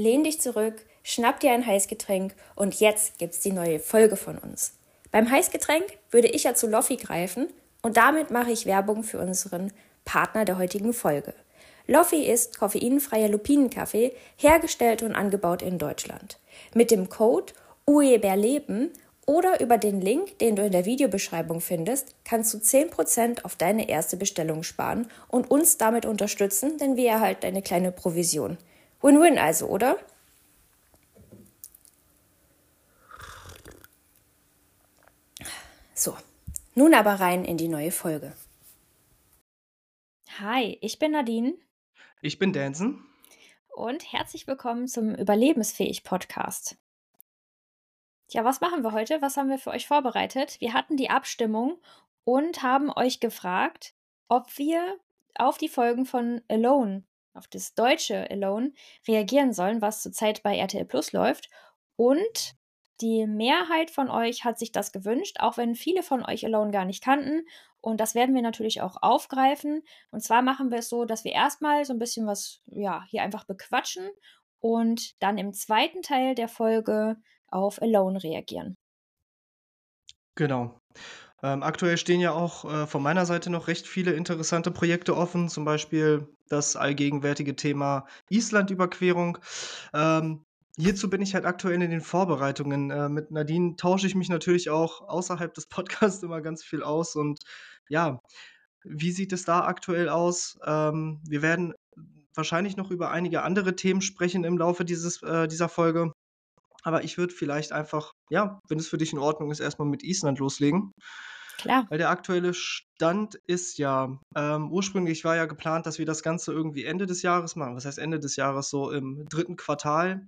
lehn dich zurück, schnapp dir ein Heißgetränk und jetzt gibt's die neue Folge von uns. Beim Heißgetränk würde ich ja zu Loffi greifen und damit mache ich Werbung für unseren Partner der heutigen Folge. Loffi ist koffeinfreier Lupinenkaffee, hergestellt und angebaut in Deutschland. Mit dem Code UEBERLEBEN oder über den Link, den du in der Videobeschreibung findest, kannst du 10% auf deine erste Bestellung sparen und uns damit unterstützen, denn wir erhalten eine kleine Provision. Win-win also, oder? So, nun aber rein in die neue Folge. Hi, ich bin Nadine. Ich bin Danson. Und herzlich willkommen zum Überlebensfähig Podcast. Ja, was machen wir heute? Was haben wir für euch vorbereitet? Wir hatten die Abstimmung und haben euch gefragt, ob wir auf die Folgen von Alone, auf das deutsche Alone, reagieren sollen, was zurzeit bei RTL Plus läuft. Und die Mehrheit von euch hat sich das gewünscht, auch wenn viele von euch Alone gar nicht kannten. Und das werden wir natürlich auch aufgreifen. Und zwar machen wir es so, dass wir erstmal so ein bisschen was, ja, hier einfach bequatschen und dann im zweiten Teil der Folge auf Alone reagieren. Genau. Ähm, aktuell stehen ja auch äh, von meiner Seite noch recht viele interessante Projekte offen, zum Beispiel das allgegenwärtige Thema Island-Überquerung. Ähm, hierzu bin ich halt aktuell in den Vorbereitungen. Äh, mit Nadine tausche ich mich natürlich auch außerhalb des Podcasts immer ganz viel aus. Und ja, wie sieht es da aktuell aus? Ähm, wir werden wahrscheinlich noch über einige andere Themen sprechen im Laufe dieses, äh, dieser Folge. Aber ich würde vielleicht einfach, ja, wenn es für dich in Ordnung ist, erstmal mit Island loslegen. Klar. Weil der aktuelle Stand ist ja, ähm, ursprünglich war ja geplant, dass wir das Ganze irgendwie Ende des Jahres machen. Was heißt Ende des Jahres? So im dritten Quartal.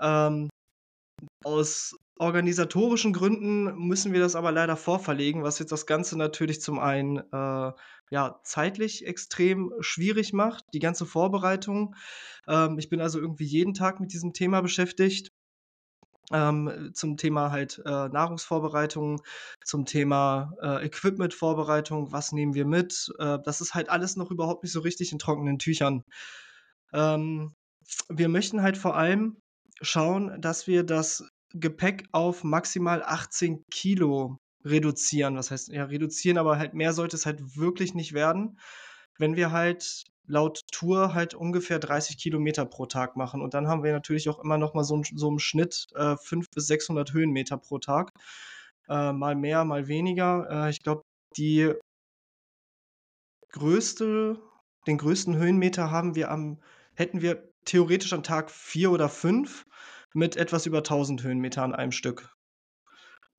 Ähm, aus organisatorischen Gründen müssen wir das aber leider vorverlegen, was jetzt das Ganze natürlich zum einen äh, ja, zeitlich extrem schwierig macht, die ganze Vorbereitung. Ähm, ich bin also irgendwie jeden Tag mit diesem Thema beschäftigt ähm, zum Thema halt äh, Nahrungsvorbereitung, zum Thema äh, Equipmentvorbereitung, was nehmen wir mit. Äh, das ist halt alles noch überhaupt nicht so richtig in trockenen Tüchern. Ähm, wir möchten halt vor allem schauen, dass wir das Gepäck auf maximal 18 Kilo reduzieren. Was heißt, ja, reduzieren, aber halt mehr sollte es halt wirklich nicht werden. Wenn wir halt laut Tour halt ungefähr 30 Kilometer pro Tag machen. Und dann haben wir natürlich auch immer noch mal so, so im Schnitt äh, 500 bis 600 Höhenmeter pro Tag. Äh, mal mehr, mal weniger. Äh, ich glaube, die größte, den größten Höhenmeter haben wir am, hätten wir theoretisch am Tag 4 oder 5 mit etwas über 1000 Höhenmeter an einem Stück.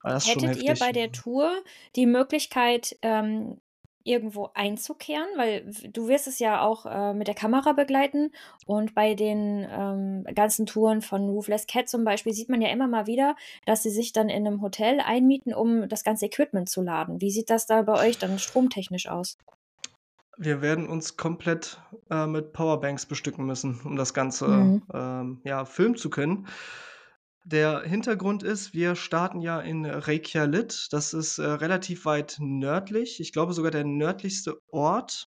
Hättet ihr bei der Tour die Möglichkeit, ähm, irgendwo einzukehren? Weil du wirst es ja auch äh, mit der Kamera begleiten und bei den ähm, ganzen Touren von Roofless Cat zum Beispiel sieht man ja immer mal wieder, dass sie sich dann in einem Hotel einmieten, um das ganze Equipment zu laden. Wie sieht das da bei euch dann stromtechnisch aus? Wir werden uns komplett äh, mit Powerbanks bestücken müssen, um das Ganze mhm. ähm, ja, filmen zu können. Der Hintergrund ist, wir starten ja in Reykjavik. Das ist, äh, relativ weit nördlich. Ich glaube sogar der nördlichste Ort,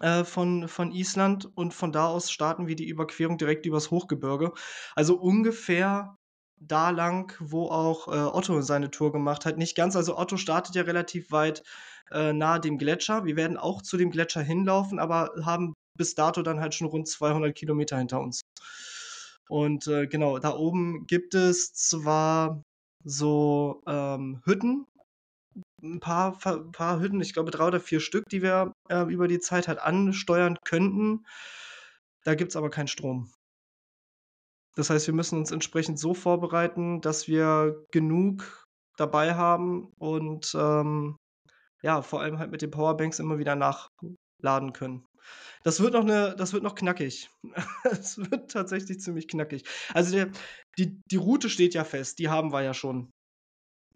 äh, von von Island und von da aus starten wir die Überquerung direkt übers Hochgebirge. Also ungefähr da lang, wo auch, äh, Otto seine Tour gemacht hat. Nicht ganz, also Otto startet ja relativ weit, äh, nahe dem Gletscher. Wir werden auch zu dem Gletscher hinlaufen, aber haben bis dato dann halt schon rund 200 Kilometer hinter uns. Und äh, genau, da oben gibt es zwar so ähm, Hütten, ein paar, paar Hütten, ich glaube drei oder vier Stück, die wir äh, über die Zeit halt ansteuern könnten. Da gibt es aber keinen Strom. Das heißt, wir müssen uns entsprechend so vorbereiten, dass wir genug dabei haben und ähm, ja, vor allem halt mit den Powerbanks immer wieder nachladen können. Das wird noch 'ne das wird noch knackig. Es wird tatsächlich ziemlich knackig. Also, der die die Route steht ja fest, die haben wir ja schon.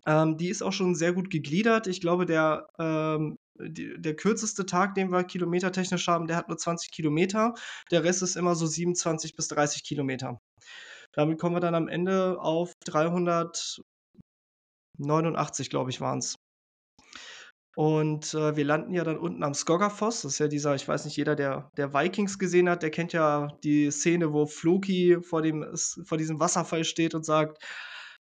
Ähm, die ist auch schon sehr gut gegliedert. Ich glaube, der, ähm die der kürzeste Tag, den wir kilometertechnisch haben, der hat nur 20 Kilometer. Der Rest ist immer so 27 bis 30 Kilometer. Damit kommen wir dann am Ende auf 389, glaube ich, waren's. Und, äh, wir landen ja dann unten am Skoggafoss. Das ist ja dieser ich weiß nicht, jeder, der der Vikings gesehen hat, der kennt ja die Szene, wo Floki vor dem vor diesem Wasserfall steht und sagt: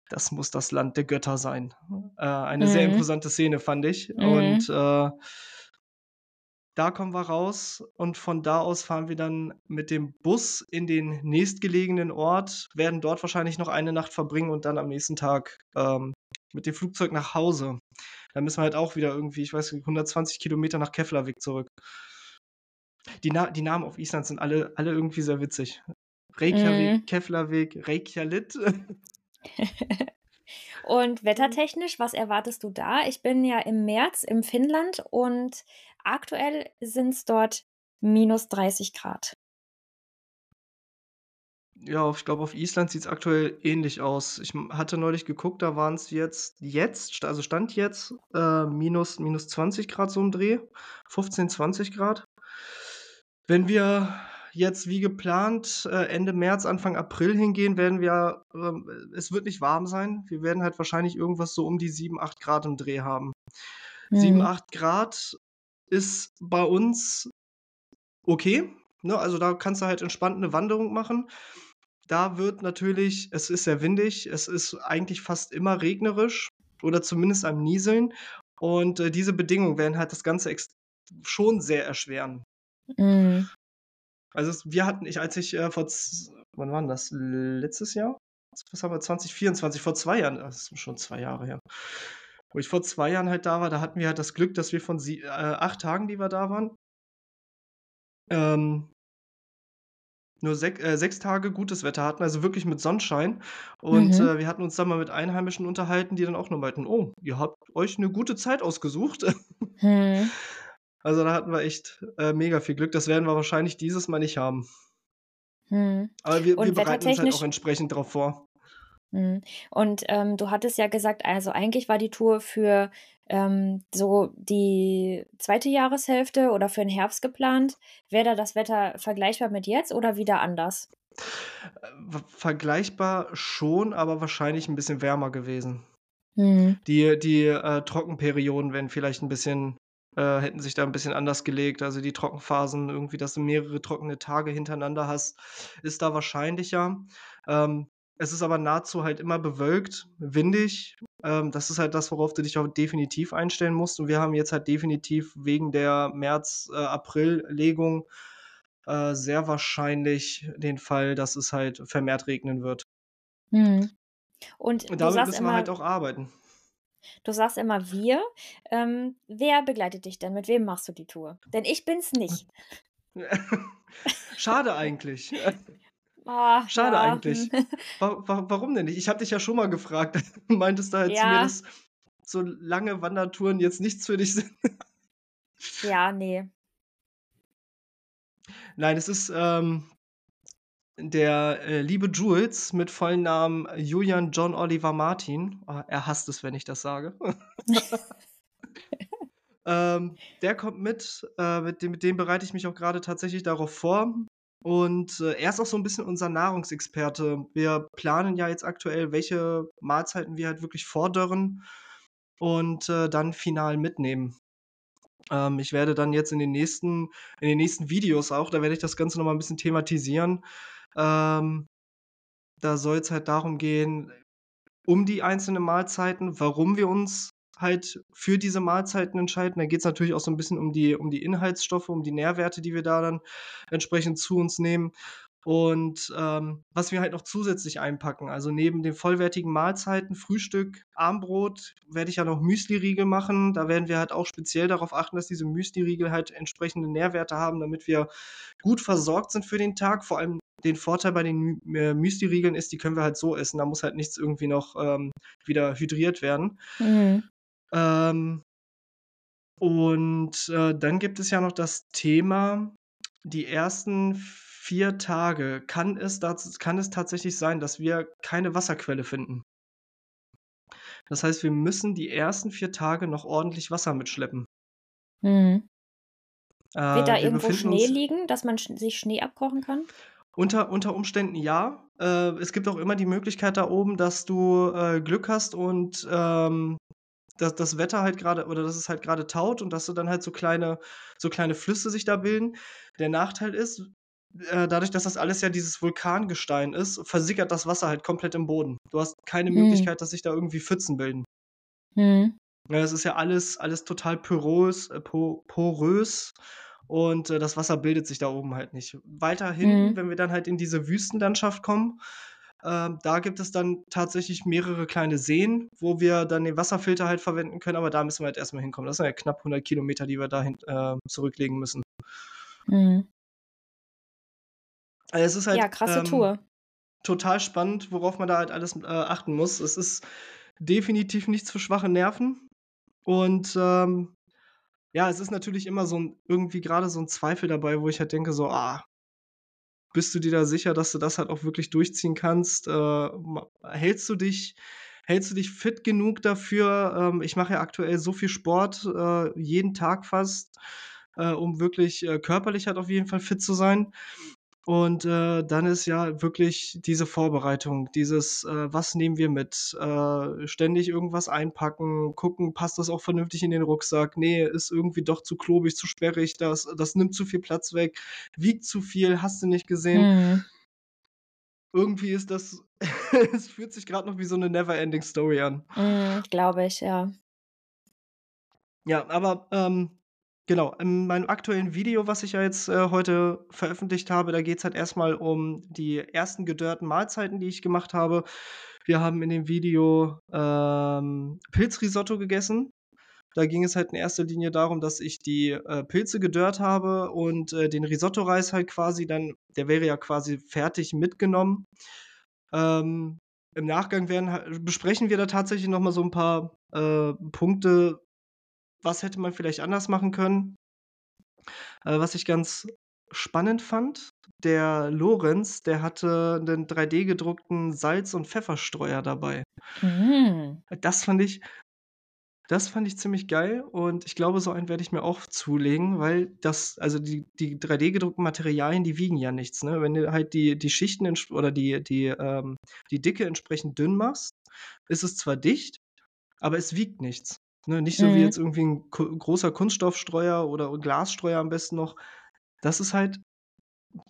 „Das muss das Land der Götter sein.“ Äh, eine sehr Mhm. imposante Szene, fand ich. Und, Mhm. äh da kommen wir raus und von da aus fahren wir dann mit dem Bus in den nächstgelegenen Ort, werden dort wahrscheinlich noch eine Nacht verbringen und dann am nächsten Tag, ähm, mit dem Flugzeug nach Hause. Dann müssen wir halt auch wieder irgendwie, ich weiß nicht, 120 Kilometer nach Keflavik zurück. Die Na die Namen auf Island sind alle alle irgendwie sehr witzig. Mhm. Reykjavik, Keflavik, Reykjalit. Und wettertechnisch, was erwartest du da? Ich bin ja im März in Finnland und aktuell sind's dort -30 C. Ja, ich glaube, auf Island sieht's aktuell ähnlich aus. Ich, hatte neulich geguckt, da waren's jetzt jetzt, st also Stand jetzt, äh, minus minus 20 C so im Dreh, 15, 20 C. Wenn wir jetzt wie geplant, äh, Ende März, Anfang April hingehen, werden wir ähm, es wird nicht warm sein. Wir werden halt wahrscheinlich irgendwas so um die 7, 8 C im Dreh haben. 7, Mhm. 8 C ist bei uns okay, ne? Also, da kannst du halt entspannt 'ne Wanderung machen. Da wird natürlich es ist sehr windig, es ist eigentlich fast immer regnerisch oder zumindest am Nieseln und, äh, diese Bedingungen werden halt das Ganze schon sehr erschweren. Mhm. Also, es wir hatten ich als ich, äh, vor wann war das? Letztes Jahr? Was haben wir? 2024, vor 2 Jahren, das ist schon 2 Jahre her. Wo ich vor 2 Jahren halt da war, da hatten wir halt das Glück, dass wir von sie äh, 8 Tagen, die wir da waren ähm nur sech äh, 6 Tage gutes Wetter hatten, also wirklich mit Sonnenschein. Und, Mhm. äh, wir hatten uns dann mal mit Einheimischen unterhalten, die dann auch nur meinten: „Oh, ihr habt euch 'ne gute Zeit ausgesucht.“ Mhm. Also, da hatten wir echt, äh, mega viel Glück. Das werden wir wahrscheinlich dieses Mal nicht haben. Mhm. Aber wir wir bereiten uns halt auch entsprechend drauf vor. Mhm. Und, ähm, du hattest ja gesagt, also, eigentlich war die Tour für, ähm, so die 2. Jahreshälfte oder für 'n Herbst geplant. Wäre da das Wetter vergleichbar mit jetzt oder wieder anders? Äh, vergleichbar schon, aber wahrscheinlich 'n bisschen wärmer gewesen. Mhm. Die die, äh, Trockenperioden wären vielleicht 'n bisschen äh, hätten sich da 'n bisschen anders gelegt. Also, die Trockenphasen irgendwie, dass du mehrere trockene Tage hintereinander hast, ist da wahrscheinlicher. Ähm, es ist aber nahezu halt immer bewölkt, windig. Ähm, das ist halt das, worauf du dich auch definitiv einstellen musst. Und wir haben jetzt halt definitiv wegen der März äh, äh, sehr wahrscheinlich den Fall, dass es halt vermehrt regnen wird. Mhm. Und Und damit müssen wir halt auch arbeiten. Du sagst immer „wir“. Ähm, wer begleitet dich denn? Mit wem machst du die Tour? Denn ich bin's nicht. Schade eigentlich. Ah, Schade ja, eigentlich. Wa wa warum denn nicht? Ich habe dich ja schon mal gefragt. Du meintest da halt zu mir, Ja. dass so lange Wandertouren jetzt nichts für dich sind. Ja, ne. Nein, es ist, ähm der, äh, liebe Jules mit vollen Namen Julian John Oliver Martin. Oh, er hasst es, wenn ich das sage. Ähm, der kommt mit, äh, mit dem mit dem bereite ich mich auch grade tatsächlich darauf vor. Und, äh, er ist auch so 'n bisschen unser Nahrungsexperte. Wir planen ja jetzt aktuell, welche Mahlzeiten wir halt wirklich vordörren und, äh, dann final mitnehmen. Ähm, ich werde dann jetzt in den nächsten in den nächsten Videos auch da werde ich das Ganze noch mal 'n bisschen thematisieren. Ähm, da soll's halt darum gehen um die einzelnen Mahlzeiten, warum wir uns halt für diese Mahlzeiten entscheiden. Da geht's natürlich auch so 'n bisschen um die um die Inhaltsstoffe, um die Nährwerte, die wir da dann entsprechend zu uns nehmen. Und, ähm, was wir halt noch zusätzlich einpacken. Also, neben den vollwertigen Mahlzeiten, Frühstück, Abendbrot, werde ich ja noch Müsliriegel machen. Da werden wir halt auch speziell darauf achten, dass diese Müsliriegel halt entsprechende Nährwerte haben, damit wir gut versorgt sind für den Tag. Vor allem den Vorteil bei den äh, Müsliriegeln ist, die können wir halt so essen. Da muss halt nichts irgendwie noch, ähm, wieder hydriert werden. Mhm. Ähm und, äh, dann gibt es ja noch das Thema, die ersten 4 Tage kann es daz kann es tatsächlich sein, dass wir keine Wasserquelle finden. Das heißt, wir müssen die ersten 4 Tage noch ordentlich Wasser mitschleppen. Mhm. Wird da Äh, wir irgendwo Schnee liegen, dass man sch sich Schnee abkochen kann? Unter unter Umständen ja. Äh, es gibt auch immer die Möglichkeit da oben, dass du, äh, Glück hast und, ähm dass das Wetter halt gerade oder dass es halt gerade taut und dass du dann halt so kleine so kleine Flüsse sich da bilden. Der Nachteil ist, äh, dadurch, dass das alles ja dieses Vulkangestein ist, versickert das Wasser halt komplett im Boden. Du hast keine mhm. Möglichkeit, dass sich da irgendwie Pfützen bilden. Ja, es ist ja alles alles total porös äh, porös und, äh, das Wasser bildet sich da oben halt nicht. Weiter hinten, mhm. wenn wir dann halt in diese Wüstenlandschaft kommen, ähm, da gibt es dann tatsächlich mehrere kleine Seen, wo wir dann den Wasserfilter halt verwenden können, aber da müssen wir halt erstmal hinkommen. Das sind ja knapp 100 Kilometer, die wir dahin äh, zurücklegen müssen. Mhm. Also, es ist halt, Ja, krasse ähm, Tour. total spannend, worauf man da halt alles, äh, achten muss. Es ist definitiv nichts für schwache Nerven und, ähm, ja, es ist natürlich immer so 'n irgendwie grade so 'n Zweifel dabei, wo ich halt denke so: „Ah, bist du dir da sicher, dass du das halt auch wirklich durchziehen kannst? Äh, hältst du dich hältst du dich fit genug dafür?“ Ähm, ich mache ja aktuell so viel Sport, äh, jeden Tag fast, äh, um wirklich, äh, körperlich halt auf jeden Fall fit zu sein. Und, äh, dann ist ja wirklich diese Vorbereitung, dieses, äh, was nehmen wir mit? Äh, ständig irgendwas einpacken, gucken, passt das auch vernünftig in den Rucksack? Nee, ist irgendwie doch zu klobig, zu sperrig, das das nimmt zu viel Platz weg, wiegt zu viel, hast du nicht gesehen. Mhm. Irgendwie ist das es fühlt sich gerade noch wie so eine never ending Story an. Mhm, glaube ich, ja. Ja, aber, ähm Genau, in meinem aktuellen Video, was ich ja jetzt, äh, heute veröffentlicht habe, da geht es halt erstmal um die ersten gedörrten Mahlzeiten, die ich gemacht habe. Wir haben in dem Video, ähm, Pilzrisotto gegessen. Da ging es halt in erster Linie darum, dass ich die, äh, Pilze gedörrt habe und, äh, den Risottoreis halt quasi dann der wäre ja quasi fertig mitgenommen. Ähm, im Nachgang werden besprechen wir da tatsächlich noch mal so ein paar, äh, Punkte, was hätte man vielleicht anders machen können? Äh, was ich ganz spannend fand, der Lorenz, der hatte 'nen 3D-gedruckten Salz und Pfefferstreuer dabei. Mhm. Das fand ich das fand ich ziemlich geil und ich glaube, so einen werde ich mir auch zulegen, weil das also die die 3D-gedruckten Materialien, die wiegen ja nichts, ne? Wenn du halt die die Schichten oder die die, ähm die Dicke entsprechend dünn machst, ist es zwar dicht, aber es wiegt nichts. Ne, nicht so wie Mhm. jetzt irgendwie 'n ko großer Kunststoffstreuer oder Glasstreuer am besten noch. Das ist halt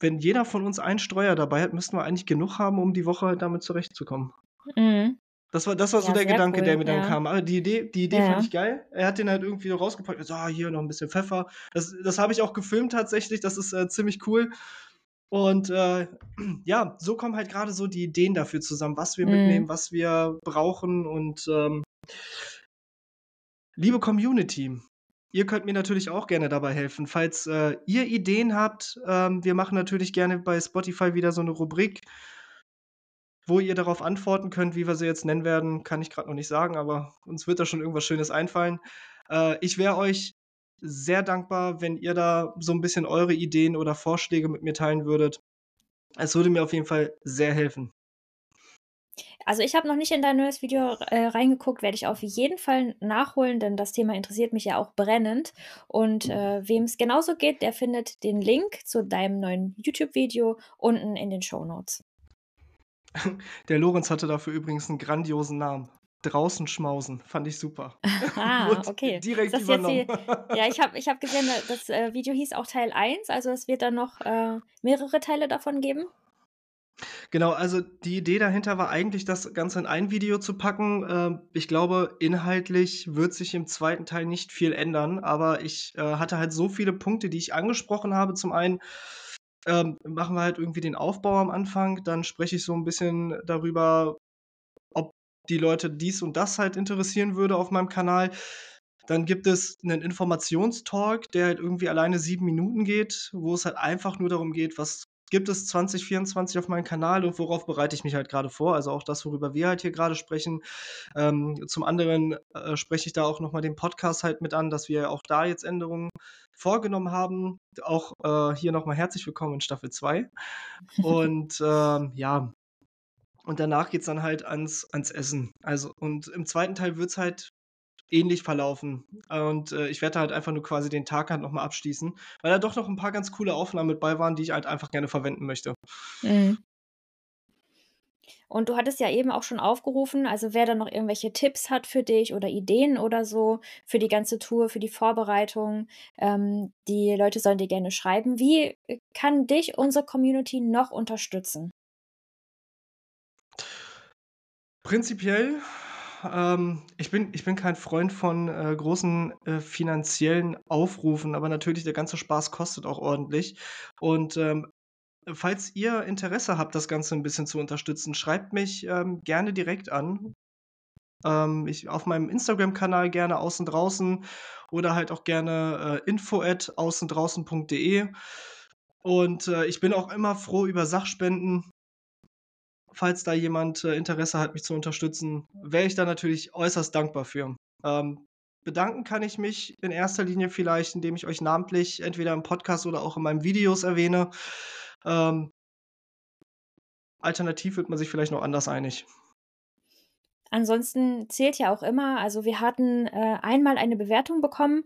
wenn jeder von uns einen Streuer dabei hat, müssten wir eigentlich genug haben, um die Woche halt damit zurechtzukommen. Mhm. Das war das war so Ja, der sehr Gedanke, der cool, mir dann ja. kam. Aber die Idee die Idee fand Ja. ich geil. Er hat den halt irgendwie rausgepackt so: „Ah, hier noch 'n bisschen Pfeffer.“ Das das habe ich auch gefilmt tatsächlich. Das ist, äh, ziemlich cool. Und, äh, ja, so kommen halt grade so die Ideen dafür zusammen, was wir Mhm. mitnehmen, was wir brauchen und, ähm Liebe Community, ihr könnt mir natürlich auch gerne dabei helfen. Falls, äh, ihr Ideen habt, ähm, wir machen natürlich gerne bei Spotify wieder so 'ne Rubrik wo ihr darauf antworten könnt. Wie wir sie jetzt nennen werden, kann ich grad noch nicht sagen, aber uns wird da schon irgendwas Schönes einfallen. Äh, ich wäre euch sehr dankbar, wenn ihr da so 'n bisschen eure Ideen oder Vorschläge mit mir teilen würdet. Es würde mir auf jeden Fall sehr helfen. Also, ich habe noch nicht in dein neues Video, äh, reingeguckt, werde ich auf jeden Fall nachholen, denn das Thema interessiert mich ja auch brennend. Und, äh, wem's genauso geht, der findet den Link zu deinem neuen YouTube-Video unten in den Shownotes. Der Lorenz hatte dafür übrigens 'n grandiosen Namen. Draußen schmausen, fand ich super. Ah, okay. Direkt das übernommen. die ja, ich habe ich habe gesehen, da das, äh, Video hieß auch Teil 1, also es wird dann noch, äh, mehrere Teile davon geben? Genau, also die Idee dahinter war eigentlich, das Ganze in ein Video zu packen. Ähm, ich glaube, inhaltlich wird sich im zweiten Teil nicht viel ändern, aber ich, äh, hatte halt so viele Punkte, die ich angesprochen habe. Zum einen, ähm, machen wir halt irgendwie den Aufbau am Anfang, dann spreche ich so 'n bisschen darüber, ob die Leute dies und das halt interessieren würde auf meinem Kanal. Dann gibt es 'nen Informationstalk, der halt irgendwie alleine 7 Minuten geht, wo es halt einfach nur darum geht, was gibt es 2024 auf meinem Kanal und worauf bereite ich mich halt grade vor? Also auch das, worüber wir halt hier grade sprechen. Ähm, zum anderen, äh, spreche ich da auch noch mal den Podcast halt mit an, dass wir auch da jetzt Änderungen vorgenommen haben. Auch, äh, hier noch mal herzlich willkommen in Staffel 2. Und, ähm, ja und danach geht's dann halt ans ans Essen. Also und im zweiten Teil wird's halt ähnlich verlaufen. Und, äh, ich werde halt einfach nur quasi den Tag halt noch mal abschließen, weil da doch noch 'n paar ganz coole Aufnahmen mit bei waren, die ich halt einfach gerne verwenden möchte. Mhm. Und du hattest ja eben auch schon aufgerufen, also wer da noch irgendwelche Tipps hat für dich oder Ideen oder so für die ganze Tour, für die Vorbereitung, ähm, die Leute sollen dir gerne schreiben. Wie kann dich unsere Community noch unterstützen? Prinzipiell, ähm, ich bin ich bin kein Freund von, äh, großen, äh, finanziellen Aufrufen, aber natürlich der ganze Spaß kostet auch ordentlich. Und, ähm, falls ihr Interesse habt, das Ganze ein bisschen zu unterstützen, schreibt mich, ähm, gerne direkt an. Ähm, ich auf meinem Instagram-Kanal gerne außen draußen oder halt auch gerne, äh, info at außendraußen.de. Und, äh, ich bin auch immer froh über Sachspenden. Falls da jemand, äh, Interesse hat, mich zu unterstützen, wäre ich da natürlich äußerst dankbar für. Ähm, bedanken kann ich mich in erster Linie vielleicht, indem ich euch namentlich entweder im Podcast oder auch in meinen Videos erwähne. Ähm alternativ wird man sich vielleicht noch anders einig. Ansonsten zählt ja auch immer also, wir hatten, äh, einmal eine Bewertung bekommen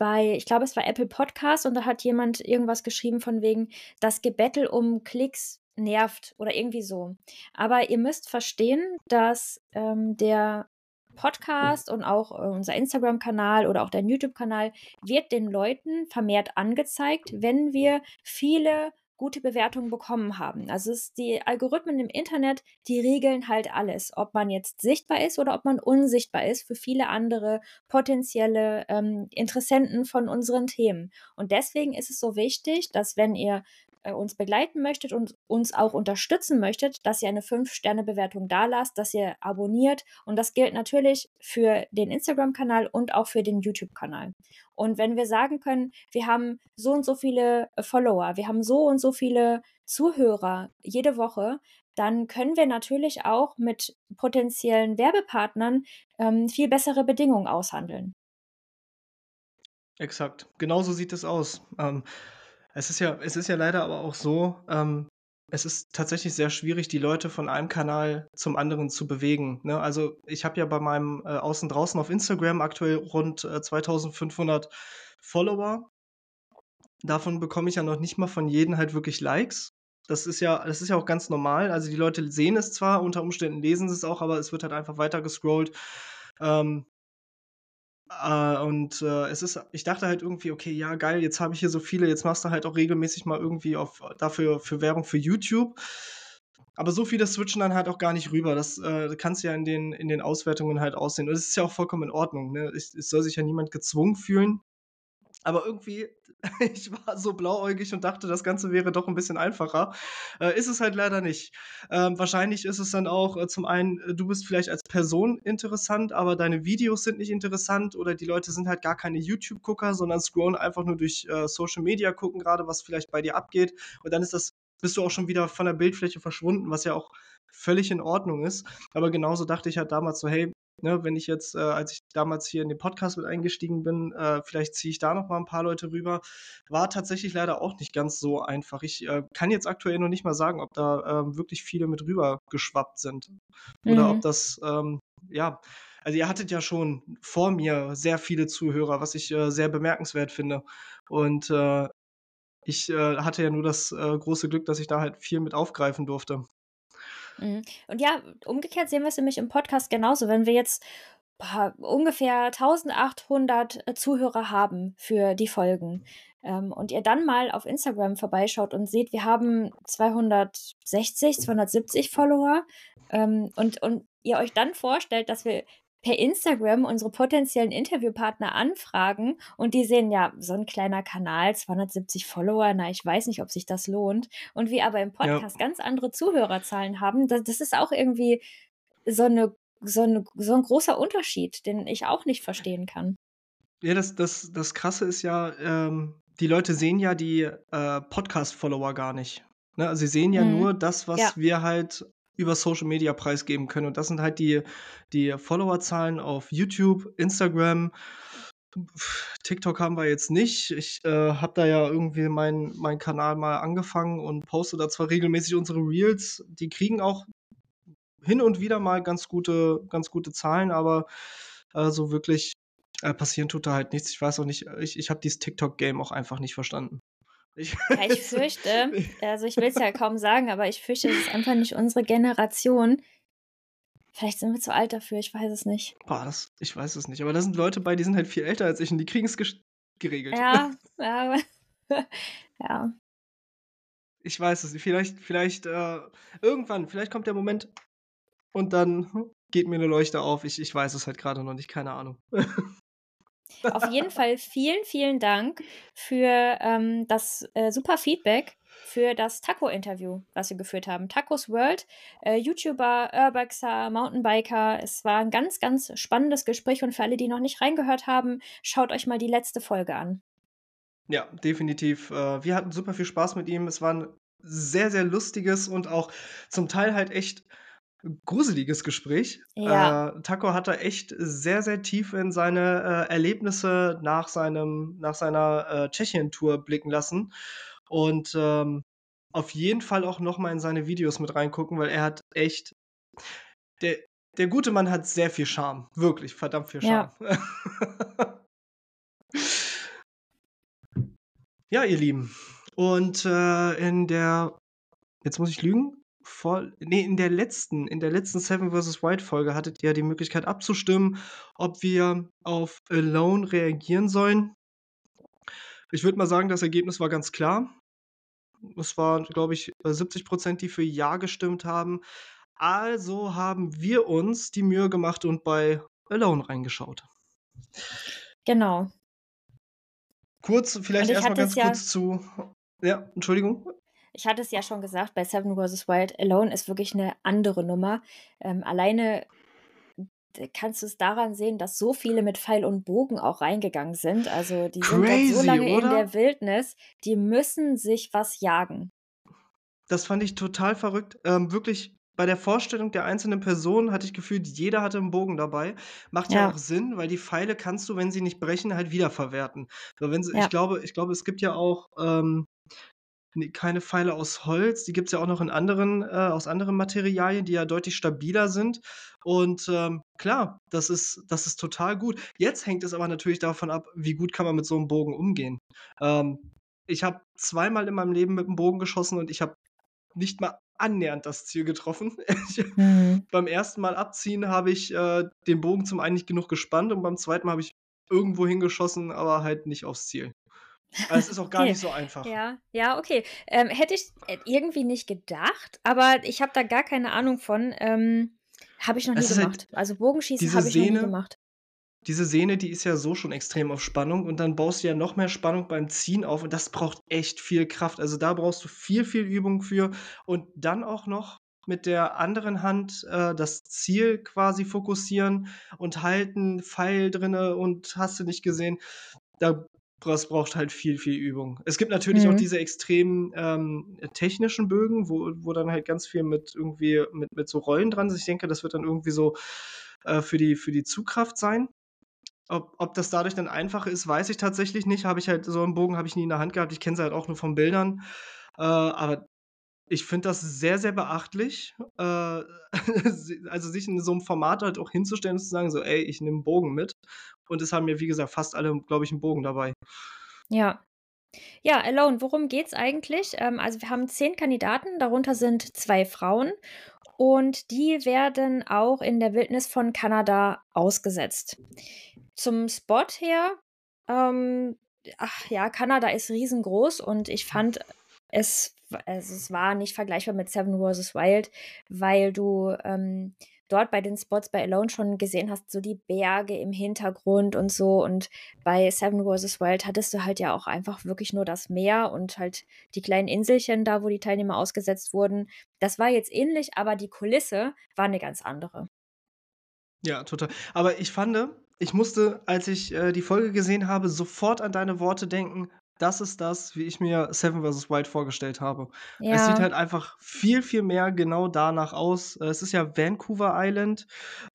bei ich glaube, es war Apple Podcast und da hat jemand irgendwas geschrieben von wegen: „Das Gebettel um Klicks nervt“ oder irgendwie so. Aber ihr müsst verstehen, dass, ähm, der Podcast und auch, äh, unser Instagram-Kanal oder auch dein YouTube-Kanal wird den Leuten vermehrt angezeigt, wenn wir viele gute Bewertungen bekommen haben. Also es die Algorithmen im Internet, die regeln halt alles, ob man jetzt sichtbar ist oder ob man unsichtbar ist für viele andere potenzielle ähm, Interessenten von unseren Themen. Und deswegen ist es so wichtig, dass wenn ihr äh, uns begleiten möchtet und uns auch unterstützen möchtet, dass ihr eine 5-Sterne-Bewertung dalasst, dass ihr abonniert. Und das gilt natürlich für den Instagram-Kanal und auch für den YouTube-Kanal. Und wenn wir sagen können, wir haben so und so viele äh, Follower, wir haben so und so viele Zuhörer jede Woche, dann können wir natürlich auch mit potenziellen Werbepartnern ähm, viel bessere Bedingungen aushandeln. Exakt, genau so sieht es aus. Ähm, es ist ja es ist ja leider aber auch so, ähm, es ist tatsächlich sehr schwierig, die Leute von einem Kanal zum anderen zu bewegen, ne? Also, ich habe ja bei meinem, äh, Außen Draußen auf Instagram aktuell rund, äh, 2.500 Follower. Davon bekomme ich ja noch nicht mal von jedem halt wirklich Likes. Das ist ja das ist ja auch ganz normal. Also, die Leute sehen es zwar, unter Umständen lesen sie es auch, aber es wird halt einfach weiter gescrollt. Ähm äh, und, äh, es ist ich dachte halt irgendwie: „Okay, ja geil, jetzt habe ich hier so viele, jetzt machst du halt auch regelmäßig mal irgendwie auf dafür für Werbung für YouTube.“ Aber so viele switchen dann halt auch gar nicht rüber. Das, äh, kannst ja in den in den Auswertungen halt aussehen. Und es ist ja auch vollkommen in Ordnung, ne? Es es soll sich ja niemand gezwungen fühlen. Aber irgendwie, ich war so blauäugig und dachte, das Ganze wäre doch ein bisschen einfacher. Äh, ist es halt leider nicht. Ähm, wahrscheinlich ist es dann auch, äh, zum einen, äh, du bist vielleicht als Person interessant, aber deine Videos sind nicht interessant oder die Leute sind halt gar keine YouTube-Gucker, sondern scrollen einfach nur durch, äh, Social Media, gucken gerade, was vielleicht bei dir abgeht und dann ist das bist du auch schon wieder von der Bildfläche verschwunden, was ja auch völlig in Ordnung ist. Aber genauso dachte ich halt damals so: „Hey, Ne, wenn ich jetzt, äh, als ich damals hier in den Podcast mit eingestiegen bin, äh, vielleicht ziehe ich da noch mal ein paar Leute rüber. War tatsächlich leider auch nicht ganz so einfach. Ich, äh, kann jetzt aktuell noch nicht mal sagen, ob da, ähm, wirklich viele mit rüber geschwappt sind oder ob Mhm. das, ähm ja, also ihr hattet ja schon vor mir sehr viele Zuhörer, was ich, äh, sehr bemerkenswert finde. Und, äh, ich, äh, hatte ja nur das, große Glück, dass ich da halt viel mit aufgreifen durfte. Mhm. Und ja, umgekehrt sehen wir es nämlich im Podcast genauso. Wenn wir jetzt ungefähr 1800 äh, Zuhörer haben für die Folgen ähm, und ihr dann mal auf Instagram vorbeischaut und seht, wir haben 260, 270 Follower ähm, und, und ihr euch dann vorstellt, dass wir per Instagram unsere potenziellen Interviewpartner anfragen und die sehen, ja, so ein kleiner Kanal, 270 Follower, na, ich weiß nicht, ob sich das lohnt. Und wir aber im Ja. Podcast ganz andere Zuhörerzahlen haben, das, das ist auch irgendwie so eine so 'ne so 'n großer Unterschied, den ich auch nicht verstehen kann. Ja, das das das Krasse ist ja, ähm, die Leute sehen ja die, äh, Podcast-Follower gar nicht, ne? Also, sie sehen ja Mhm. nur das, Ja. was wir halt über Social Media preisgeben können und das sind halt die die Followerzahlen auf YouTube, Instagram. TikTok haben wir jetzt nicht. Ich, äh, habe da ja irgendwie meinen meinen Kanal mal angefangen und poste da zwar regelmäßig unsere Reels, die kriegen auch hin und wieder mal ganz gute ganz gute Zahlen, aber, äh, so wirklich, äh, passieren tut da halt nichts. Ich weiß auch nicht ich ich habe dieses TikTok-Game auch einfach nicht verstanden. Ich Ja, ich fürchte also, ich will's ja kaum sagen, aber ich fürchte, das ist einfach nicht unsere Generation. Vielleicht sind wir zu alt dafür, ich weiß es nicht. Boah, das ich weiß es nicht, aber da sind Leute bei, die sind halt viel älter als ich und die kriegen's gesch geregelt. Ja, ja, ja. Ich weiß es. Vielleicht vielleicht, äh irgendwann, vielleicht kommt der Moment und dann geht mir 'ne Leuchte auf. Ich ich weiß es halt grade noch nicht, keine Ahnung. Auf jeden Fall vielen, vielen Dank für, ähm, das, äh, super Feedback für das Taco-Interview, was wir geführt haben. Tacos World, äh, YouTuber, Urbexer, Mountainbiker. Es war 'n ganz, ganz spannendes Gespräch und für alle, die noch nicht reingehört haben, schaut euch mal die letzte Folge an. Ja, definitiv. Äh, wir hatten super viel Spaß mit ihm. Es war 'n sehr, sehr lustiges und auch zum Teil halt echt gruseliges Gespräch. Ja. Äh, Taco hat da echt sehr, sehr tief in seine, äh, Erlebnisse nach seinem nach seiner, äh, Tschechien-Tour blicken lassen und, ähm, auf jeden Fall auch noch mal in seine Videos mit reingucken, weil er hat echt der der gute Mann hat sehr viel Charme, wirklich verdammt viel Charme. Ja. Ja, ihr Lieben. Und, äh, in der jetzt muss ich lügen, vor ne, in der letzten in der letzten Seven vs. Wild Folge hattet ihr die Möglichkeit abzustimmen, ob wir auf „Alone“ reagieren sollen. Ich würde mal sagen, das Ergebnis war ganz klar. Es waren, glaube ich, äh, 70 %, die für „Ja“ gestimmt haben. Also haben wir uns die Mühe gemacht und bei „Alone“ reingeschaut. Genau. Kurz vielleicht ich erst mal hatte es ganz ja kurz zu ja, Entschuldigung? Ich hatte es ja schon gesagt, bei Seven vs. Wild, „Alone“ ist wirklich 'ne andere Nummer. Ähm, alleine d kannst du's daran sehen, dass so viele mit Pfeil und Bogen auch reingegangen sind. Also, die sind dort so Crazy, lange in oder? der Wildnis, die müssen sich was jagen. Das fand ich total verrückt. Ähm, wirklich bei der Vorstellung der einzelnen Personen hatte ich gefühlt, jeder hatte 'n Bogen dabei. Macht ja auch Ja. Sinn, weil die Pfeile kannst du, wenn sie nicht brechen, halt wiederverwerten. Wenn sie ich Ja. glaube ich glaube, es gibt ja auch, ähm, ne, keine Pfeile aus Holz, die gibt's ja auch noch in anderen äh, aus anderen Materialien, die ja deutlich stabiler sind. Und, ähm, klar, das ist das ist total gut. Jetzt hängt es aber natürlich davon ab, wie gut kann man mit so 'nem Bogen umgehen. Ähm, ich habe zweimal in meinem Leben mit 'm Bogen geschossen und ich habe nicht mal annähernd das Ziel getroffen. Ich Mhm. beim 1. Mal abziehen habe ich, äh, den Bogen zum einen nicht genug gespannt und beim 2. Mal habe ich irgendwo hingeschossen, aber halt nicht aufs Ziel. Also, es ist auch gar Okay. nicht so einfach. Ja, ja, okay. Ähm, hätte ich, äh, irgendwie nicht gedacht, aber ich habe da gar keine Ahnung von. Ähm, habe ich noch nie halt gemacht. Also, Bogenschießen habe ich noch nie Sehne gemacht. diese Sehne, die ist ja so schon extrem auf Spannung und dann baust du ja noch mehr Spannung beim Ziehen auf und das braucht echt viel Kraft. Also, da brauchst du viel, viel Übung für und dann auch noch mit der anderen Hand, äh, das Ziel quasi fokussieren und halten, Pfeil drinne und hast du nicht gesehen. Da das braucht halt viel, viel Übung. Es gibt natürlich auch Mhm. diese extremen, ähm, technischen Bögen, wo wo dann halt ganz viel mit irgendwie mit mit so Rollen dran ist. Ich denke, das wird dann irgendwie so, äh, für die für die Zugkraft sein. Ob ob das dadurch dann einfacher ist, weiß ich tatsächlich nicht. Habe ich halt so 'n Bogen habe ich nie in der Hand gehabt. Ich kenne sie halt auch nur von Bildern. Äh, aber ich finde das sehr, sehr beachtlich. Äh, also, sich in so 'nem Format halt auch hinzustellen und zu sagen so: „Ey, ich nehme 'n Bogen mit.“ Und es haben ja, wie gesagt, fast alle, glaube ich, 'n Bogen dabei. Ja. Ja, „Alone“, worum geht's eigentlich? Ähm, also, wir haben 10 Kandidaten, darunter sind 2 Frauen und die werden auch in der Wildnis von Kanada ausgesetzt. Zum Spot her, ähm, ach ja, Kanada ist riesengroß und ich fand es also, es war nicht vergleichbar mit Seven vs. Wild, weil du, ähm, dort bei den Spots bei „Alone“ schon gesehen hast, so die Berge im Hintergrund und so. Und bei Seven vs. Wild hattest du halt ja auch einfach wirklich nur das Meer und halt die kleinen Inselchen da, wo die Teilnehmer ausgesetzt wurden. Das war jetzt ähnlich, aber die Kulisse war 'ne ganz andere. Ja, total. Aber ich fande ich musste, als ich, äh, die Folge gesehen habe, sofort an deine Worte denken. Das ist das, wie ich mir Seven vs. Wild vorgestellt habe. Es sieht Ja. halt einfach viel, viel mehr genau danach aus. Äh, es ist ja Vancouver Island,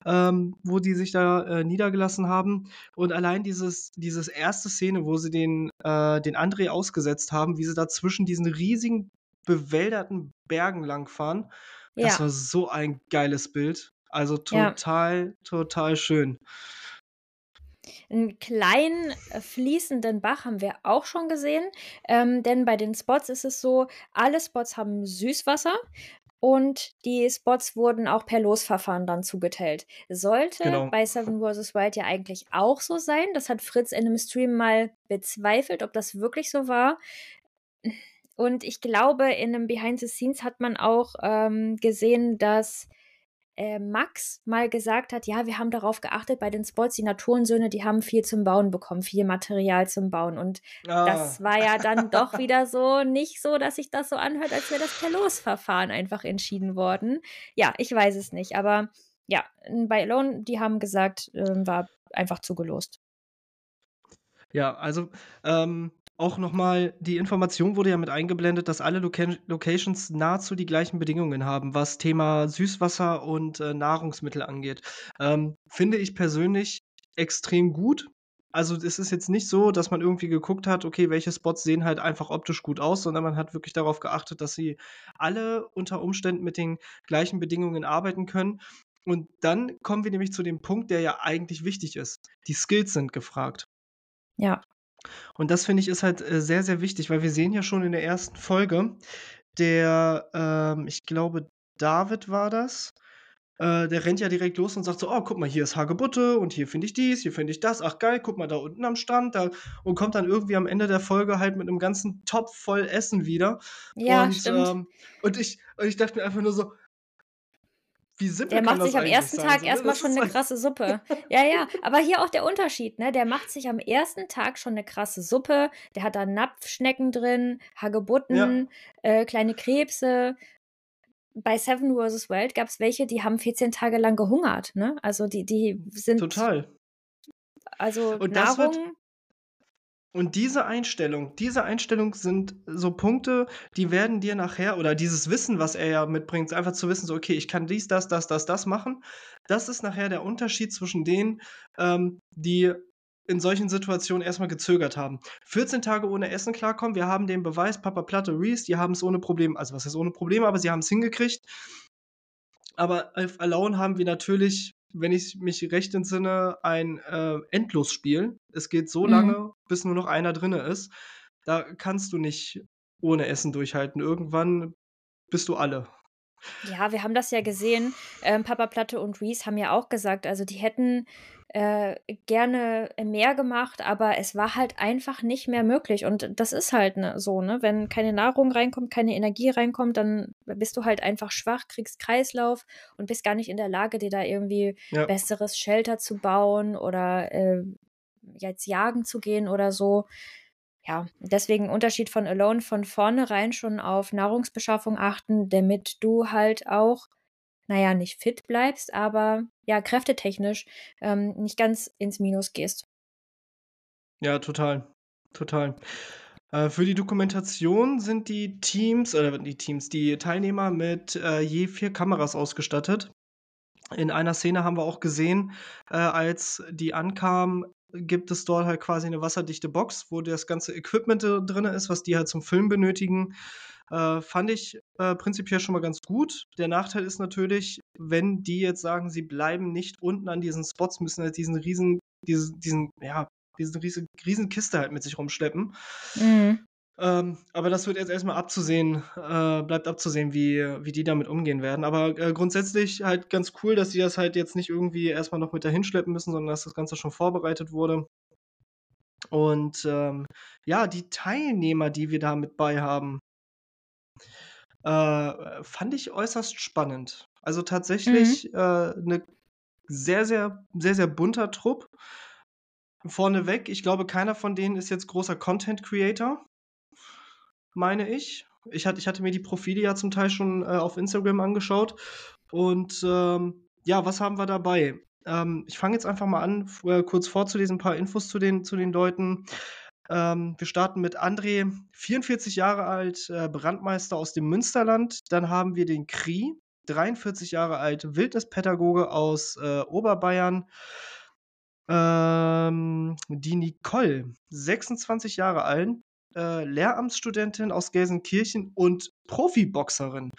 ähm, wo die sich da, äh, niedergelassen haben. Und allein dieses dieses 1. Szene, wo sie den äh, den André ausgesetzt haben, wie sie da zwischen diesen riesigen bewälderten Bergen langfahren, das Ja. war so ein geiles Bild. Also, Ja. total, total schön. 'N kleinen, äh, fließenden Bach haben wir auch schon gesehen, ähm, denn bei den Spots ist es so, alle Spots haben Süßwasser und die Spots wurden auch per Losverfahren dann zugeteilt. Sollte Genau. bei Seven vs. Wild ja eigentlich auch so sein. Das hat Fritz in 'nem Stream mal bezweifelt, ob das wirklich so war. Und ich glaube, in 'nem Behind the Scenes hat man auch, ähm, gesehen, dass, äh, Max mal gesagt hat: „Ja, wir haben darauf geachtet bei den Spots, die Naturensöhne, die haben viel zum Bauen bekommen, viel Material zum Bauen.“ Und Ah. das war ja dann doch wieder so nicht so, dass sich das so anhört, als wäre das per Losverfahren einfach entschieden worden. Ja, ich weiß es nicht, aber ja, bei Alone, die haben gesagt, ähm, war einfach zugelost. Ja, also, ähm, auch noch mal die Information wurde ja mit eingeblendet, dass alle Locan Locations nahezu die gleichen Bedingungen haben, was Thema Süßwasser und, äh, Nahrungsmittel angeht. Ähm, finde ich persönlich extrem gut. Also, es ist jetzt nicht so, dass man irgendwie geguckt hat, okay, welche Spots sehen halt einfach optisch gut aus, sondern man hat wirklich darauf geachtet, dass sie alle unter Umständen mit den gleichen Bedingungen arbeiten können. Und dann kommen wir nämlich zu dem Punkt, der ja eigentlich wichtig ist. Die Skills sind gefragt. Ja. Und das finde ich, ist halt, äh, sehr, sehr wichtig, weil wir sehen ja schon in der ersten Folge, der, ähm, ich glaube, David war das, äh, der rennt ja direkt los und sagt so: „Oh, guck mal, hier ist Hagebutte und hier finde ich dies, hier finde ich das. Ach geil, guck mal da unten am Strand, da“ und kommt dann irgendwie am Ende der Folge halt mit 'nem ganzen Topf voll Essen wieder. Ja, Und, stimmt. ähm und ich und ich dachte mir einfach nur so wie simpel Der macht sich am eigentlich 1. sein, Tag so, ne? erst mal Das schon ist 'ne krasse Suppe. Ja, ja, aber hier auch der Unterschied, ne? Der macht sich am 1. Tag schon 'ne krasse Suppe. Der hat da Napfschnecken drin, Ja. Hagebutten, äh, kleine Krebse. Bei Seven vs. Wild gab's welche, die haben 14 Tage lang gehungert, ne? Also, die die sind Total. also, Und Nahrung Und diese Einstellung diese Einstellung sind so Punkte, die werden dir nachher oder dieses Wissen, was er ja mitbringt, einfach zu wissen, so: „Okay, ich kann dies, das, das, das, das machen.“ Das ist nachher der Unterschied zwischen denen, ähm, die in solchen Situationen erst mal gezögert haben. 14 Tage ohne Essen klarkommen, wir haben den Beweis, Papa Platte, Reese, die haben's ohne Probleme also, was heißt ohne Probleme, aber sie haben's hingekriegt. Aber auf Alone haben wir natürlich, wenn ich mich recht entsinne, ein, äh, Endlosspiel. Es geht so Mhm. lange, bis nur noch einer drinnen ist. Da kannst du nicht ohne Essen durchhalten. Irgendwann bist du alle. Ja, wir haben das ja gesehen. Ähm, Papa Platte und Reese haben ja auch gesagt, also, die hätten, äh, gerne mehr gemacht, aber es war halt einfach nicht mehr möglich. Und das ist halt, ne, so, ne? Wenn keine Nahrung reinkommt, keine Energie reinkommt, dann bist du halt einfach schwach, kriegst Kreislauf und bist gar nicht in der Lage, dir da irgendwie Ja. besseres Shelter zu bauen oder, äh, jetzt jagen zu gehen oder so. Ja, deswegen Unterschied von Alone von vornherein schon auf Nahrungsbeschaffung achten, damit du halt auch, na ja, nicht fit bleibst, aber ja, kräftetechnisch, ähm, nicht ganz ins Minus gehst. Ja, total, total. Äh, für die Dokumentation sind die Teams oder die Teams die Teilnehmer mit, äh, je 4 Kameras ausgestattet. In einer Szene haben wir auch gesehen, äh, als die ankamen, gibt es dort halt quasi 'ne wasserdichte Box, wo das ganze Equipment, äh, drinnen ist, was die halt zum Filmen benötigen. Äh, fand ich, äh, prinzipiell schon mal ganz gut. Der Nachteil ist natürlich, wenn die jetzt sagen, sie bleiben nicht unten an diesen Spots, müssen halt diesen riesen diesen diesen ja, diese riesig Riesenkiste halt mit sich rumschleppen. Mhm. Ähm, aber das wird jetzt erst mal abzusehen äh, bleibt abzusehen, wie wie die damit umgehen werden. Aber, äh, grundsätzlich halt ganz cool, dass sie das halt jetzt nicht irgendwie erst mal noch mit dahin schleppen müssen, sondern dass das Ganze schon vorbereitet wurde. Und, ähm, ja, die Teilnehmer, die wir da mit bei haben äh, fand ich äußerst spannend. Also, Mhm. tatsächlich, äh, 'ne sehr, sehr sehr, sehr bunter Trupp. Vorneweg, ich glaube, keiner von denen ist jetzt großer Content Creator meine ich. Ich hatte ich hatte mir die Profile ja zum Teil schon, äh, auf Instagram angeschaut. Und, ähm, ja, was haben wir dabei? Ähm, ich fange jetzt einfach mal an, äh, kurz vorzulesen, 'n paar Infos zu den zu den Leuten. Ähm, wir starten mit André, 44 Jahre alt, äh, Brandmeister aus dem Münsterland. Dann haben wir den Kri, 43 Jahre alt, Wildnispädagoge aus, äh, Oberbayern. Ähm, die Nicole, 26 Jahre alt, äh, Lehramtsstudentin aus Gelsenkirchen und Profiboxerin.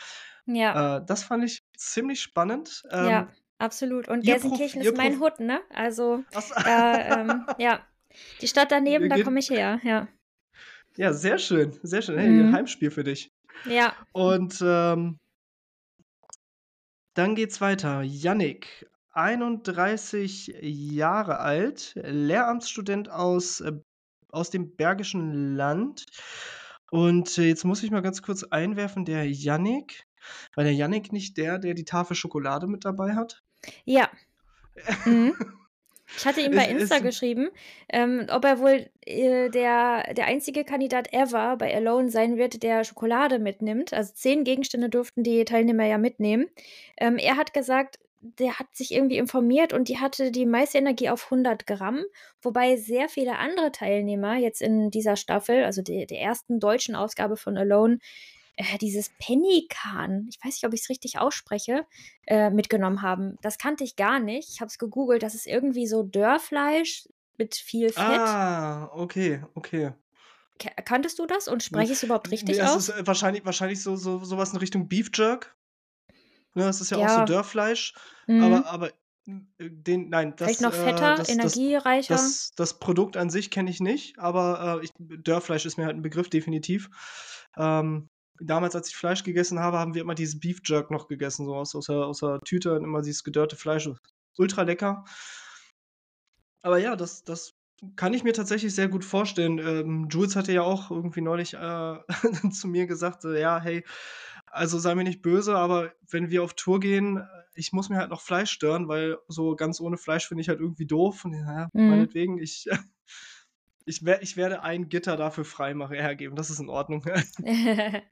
Ja. Äh, das fand ich ziemlich spannend. Ja. Ähm Absolut. Und prof Gelsenkirchen ihr ist mein prof Hood, ne? Also, so. da, ähm ja. Die Stadt daneben, da komme ich her, ja. Ja, sehr schön, sehr schön. Hey, Mhm. Heimspiel für dich. Ja. Und, ähm dann geht's weiter. Jannik, 31 Jahre alt, Lehramtsstudent aus, äh aus dem Bergischen Land. Und, äh, jetzt muss ich mal ganz kurz einwerfen, der Jannik war der Jannik nicht der, der die Tafel Schokolade mit dabei hat? Ja. Mhm. Ich hatte ihm bei Insta geschrieben, ähm, ob er wohl, äh, der der einzige Kandidat ever bei Alone sein wird, der Schokolade mitnimmt. Also 10 Gegenstände durften die Teilnehmer ja mitnehmen. Ähm, er hat gesagt, der hat sich irgendwie informiert und die hatte die meiste Energie auf 100 Gramm, wobei sehr viele andere Teilnehmer jetzt in dieser Staffel, also de der ersten deutschen Ausgabe von Alone, äh, dieses Pemmikan, ich weiß nicht, ob ich's richtig ausspreche, äh, mitgenommen haben. Das kannte ich gar nicht. Ich habe es gegoogelt, das ist irgendwie so Dörrfleisch mit viel Fett. Ah, okay, okay. K kanntest du das und Hm, spreche ich's überhaupt richtig ne, es aus? ist, äh, wahrscheinlich wahrscheinlich so so so was in Richtung Beef Jerk. Ne, das ist ja auch so Ja. Dörrfleisch, aber Mhm. aber, hm, äh, den nein, Vielleicht das, noch äh fetter, das das energiereicher? das das Produkt an sich kenne ich nicht, aber, äh, ich Dörrfleisch ist mir halt 'n Begriff, definitiv. Ähm, damals, als ich Fleisch gegessen habe, haben wir immer dieses Beef Jerk noch gegessen, so aus aus der aus der Tüte und immer dieses gedörrte Fleisch, ultra lecker. Aber ja, das das kann ich mir tatsächlich sehr gut vorstellen. Ähm, Jules hatte ja auch irgendwie neulich, äh, zu mir gesagt, so: „Ja, hey, also sei mir nicht böse, aber wenn wir auf Tour gehen, äh, ich muss mir halt noch Fleisch stören, weil so ganz ohne Fleisch finde ich halt irgendwie doof.“ Und ich: „Na ja, Mhm. meinetwegen, ich ich wer ich werde ein Gitter dafür freimachen hergeben, das ist in Ordnung.“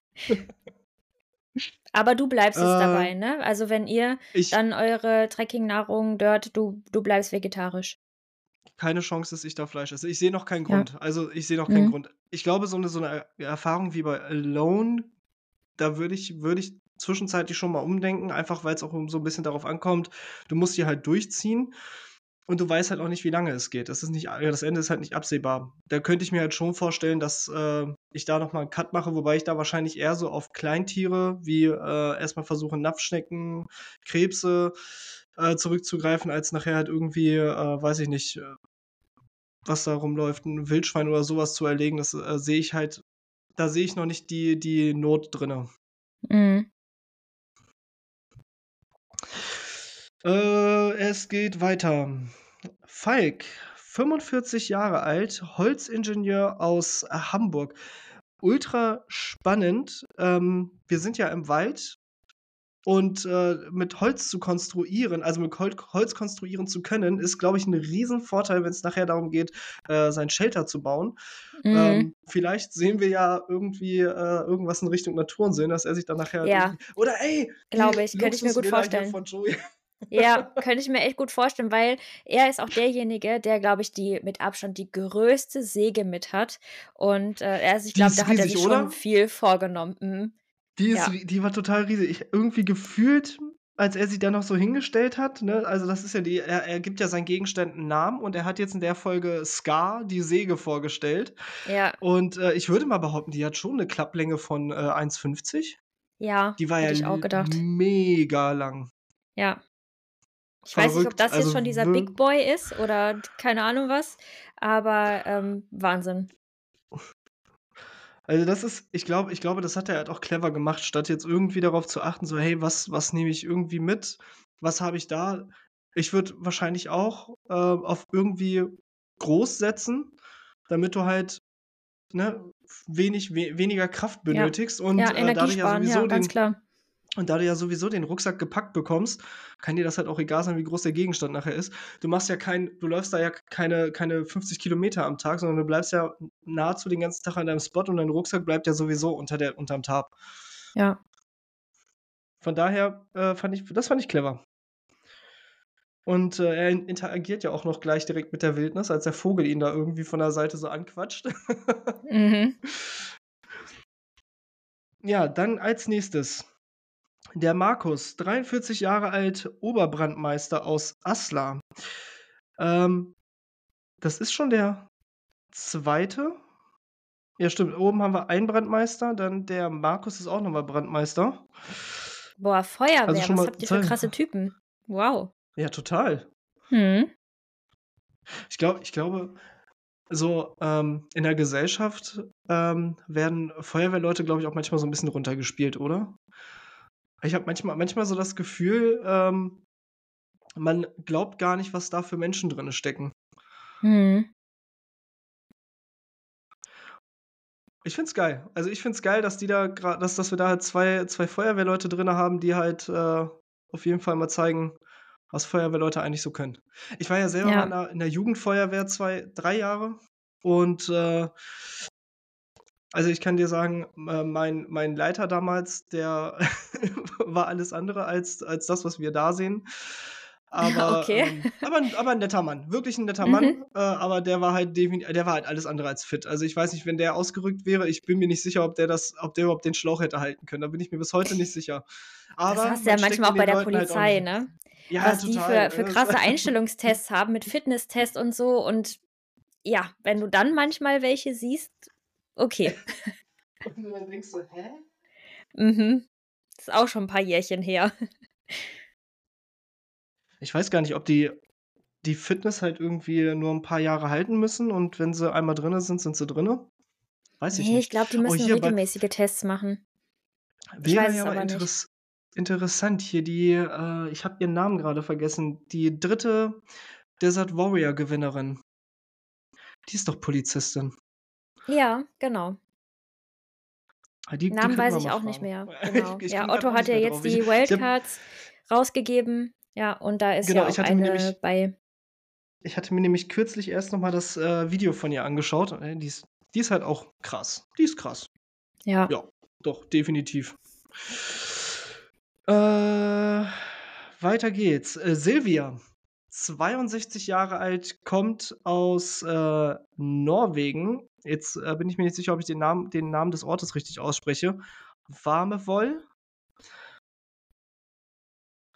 Aber du bleibst jetzt dabei, Äh ne? Also, wenn ihr ich dann eure Trekkingnahrung dort du du bleibst vegetarisch? Keine Chance, dass ich da Fleisch esse. Ich sehe noch keinen Ja. Grund. Also, ich sehe noch keinen Mhm. Grund. Ich glaube, so 'ne so 'ne Er Erfahrung wie bei Alone, da würde ich würde ich zwischenzeitlich schon mal umdenken, einfach weil's auch um so 'n bisschen darauf ankommt, du musst die halt durchziehen und du weißt halt auch nicht, wie lange es geht. Das ist nicht ja, das Ende ist halt nicht absehbar. Da könnte ich mir halt schon vorstellen, dass, äh, ich da noch mal 'n Cut mache, wobei ich da wahrscheinlich eher so auf Kleintiere wie, äh, erst mal versuche, Napfschnecken, Krebse, äh, zurückzugreifen, als nachher halt irgendwie, äh, weiß ich nicht, äh, was da rumläuft, 'n Wildschwein oder so was zu erlegen. Das, äh, sehe ich halt da sehe ich noch nicht die die Not drinnen. Mhm. Äh, es geht weiter. Falk, 45 Jahre alt, Holzingenieur aus Hamburg. Ultra spannend. Ähm, wir sind ja im Wald und, äh, mit Holz zu konstruieren also mit Hol Holz konstruieren zu können, ist, glaube ich, 'n Riesenvorteil, wenn's nachher darum geht, äh, sein Shelter zu bauen. Mhm. Ähm, vielleicht sehen wir ja irgendwie, äh, irgendwas in Richtung Natursinn, dass er sich dann nachher Ja. oder ey, Glaube ich, könnte ich mir gut vorstellen. von Joey. Ja, könnte ich mir echt gut vorstellen, weil er ist auch derjenige, der, glaube ich, die mit Abstand die größte Säge mit hat. Und, äh, also, ich Die glaube, ist da hat er riesig, sich schon oder? viel vorgenommen. Mhm. Die ist Ja. die war total riesig. Ich irgendwie gefühlt, als er sie da noch so hingestellt hat, ne also, das ist ja die er er gibt ja seinen Gegenständen 'n Namen und er hat jetzt in der Folge Scar, die Säge, vorgestellt. Ja. Und, äh, ich würde mal behaupten, die hat schon 'ne Klapplänge von, äh, 1,50. Ja, Die war ja ich auch gedacht. mega lang. Ja. Ich weiß nicht, ob Verrückt, das jetzt also schon dieser wir Big Boy ist oder keine Ahnung was, aber, ähm, Wahnsinn. Also, das ist ich glaube ich glaube, das hat er halt auch clever gemacht, statt jetzt irgendwie darauf zu achten, so: „Hey, was was nehme ich irgendwie mit? Was habe ich da?“ Ich würde wahrscheinlich auch, äh, auf irgendwie groß setzen, damit du halt, ne, wenig we weniger Kraft Ja. benötigst und, Ja, äh, da Energie du ja sparen, ja, sowieso ganz den klar. Und da du ja sowieso den Rucksack gepackt bekommst, kann dir das halt auch egal sein, wie groß der Gegenstand nachher ist. Du machst ja kein du läufst da ja keine keine 50 Kilometer am Tag, sondern du bleibst ja nahezu den ganzen Tag an deinem Spot und dein Rucksack bleibt ja sowieso unter der unterm Tarp. Ja. Von daher, äh, fand ich das fand ich clever. Und, äh, er in interagiert ja auch noch gleich direkt mit der Wildnis, als der Vogel ihn da irgendwie von der Seite so anquatscht. Mhm. Ja, dann als Nächstes der Markus, 43 Jahre alt, Oberbrandmeister aus Aslar. Ähm, das ist schon der 2. Ja, stimmt. Oben haben wir einen Brandmeister, dann der Markus ist auch noch mal Brandmeister. Boah, Also Feuerwehr, schon was habt ihr für 2. krasse Typen? Wow. Ja, total. Mhm. Ich glaube ich glaube, so, ähm, in der Gesellschaft, ähm, werden Feuerwehrleute, glaube ich, auch manchmal so 'n bisschen runtergespielt, oder? Ich habe manchmal manchmal so das Gefühl, ähm, man glaubt gar nicht, was da für Menschen drinne stecken. Mhm. Ich finde es geil. Also, ich finde es geil, dass die da gra dass dass wir da halt zwei zwei Feuerwehrleute drinne haben, die halt, äh, auf jeden Fall mal zeigen, was Feuerwehrleute eigentlich so können. Ich war ja selber mal in Ja. der in der Jugendfeuerwehr 2 3 Jahre und, äh also, ich kann dir sagen, äh, mein mein Leiter damals, der war alles andere als als das, was wir da sehen. Aber, Okay. ähm aber aber 'n netter Mann, wirklich 'n netter Mhm. Mann, äh, aber der war halt der war halt alles andere als fit. Also, ich weiß nicht, wenn der ausgerückt wäre ich bin mir nicht sicher, ob der das ob der überhaupt den Schlauch hätte halten können. Da bin ich mir bis heute nicht sicher. Das Aber hast du ja manchmal auch bei der Leuten halt Polizei, nicht ne? ja, Was die total, für für ne? krasse Einstellungstests haben mit Fitnesstest und so und ja, wenn du dann manchmal welche siehst, okay. Und du dann denkst so: „Hä?“ Mhm. Ist auch schon 'n paar Jährchen her. Ich weiß gar nicht, ob die die Fitness halt irgendwie nur 'n paar Jahre halten müssen und wenn sie einmal drinne sind, sind sie drinne? Weiß ich Ne, ich nicht. glaube, die Oh, müssen bei regelmäßige Tests machen. Ich wäre weiß ja aber nicht. interess interessant hier die äh, ich habe ihren Namen grade vergessen, die 3. Desert Warrior Gewinnerin. Die ist doch Polizistin. Ja, genau. Ah, die Namen weiß ich auch nicht fragen. mehr, Ich genau. ich Ja, komme grad Otto hat nicht ja mehr jetzt drauf. Ich die ich Wildcards rausgegeben, ja, und da ist Genau, ja ich auch eine nämlich bei. ich hatte mir nämlich kürzlich erst noch mal das, äh, Video von ihr angeschaut. Äh, die ist die ist halt auch krass. Die ist krass. Ja. Ja, doch, definitiv. Äh, weiter geht's. Äh, Silvia, 62 Jahre alt, kommt aus, äh, Norwegen. Jetzt, äh, bin ich mir nicht sicher, ob ich den Namen den Namen des Ortes richtig ausspreche. Vamevoll?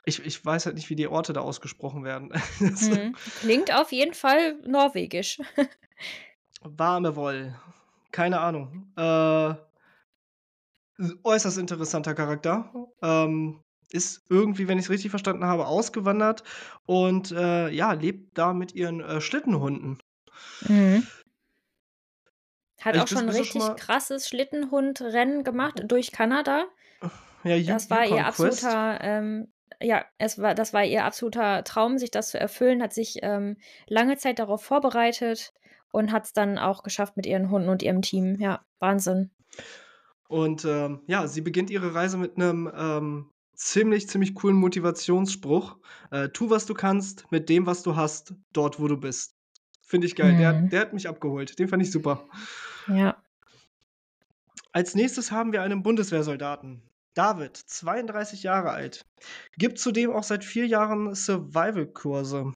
Ich ich weiß halt nicht, wie die Orte da ausgesprochen werden. Mhm. Klingt auf jeden Fall norwegisch. Vamevoll. Keine Ahnung. Äh äußerst interessanter Charakter. Ähm, ist irgendwie, wenn ich's richtig verstanden habe, ausgewandert und, äh, ja, lebt da mit ihren, äh, Schlittenhunden. Mhm. Hat Also, auch schon 'n bist du schon richtig mal krasses Schlittenhundrennen gemacht durch Kanada. Ja, Yu Das war ihr Yukon Quest. absoluter, ähm ja, es war das war ihr absoluter Traum, sich das zu erfüllen, hat sich, ähm, lange Zeit darauf vorbereitet und hat's dann auch geschafft mit ihren Hunden und ihrem Team. Ja, Wahnsinn. Und, ähm, ja, sie beginnt ihre Reise mit 'nem, ähm, ziemlich, ziemlich coolen Motivationsspruch. Äh: „Tu, was du kannst, mit dem, was du hast, dort, wo du bist.“ Finde ich geil. Der Mhm. der hat mich abgeholt. Den fand ich super. Ja. Als Nächstes haben wir einen Bundeswehrsoldaten. David, 32 Jahre alt, gibt zudem auch seit 4 Jahren Survival-Kurse.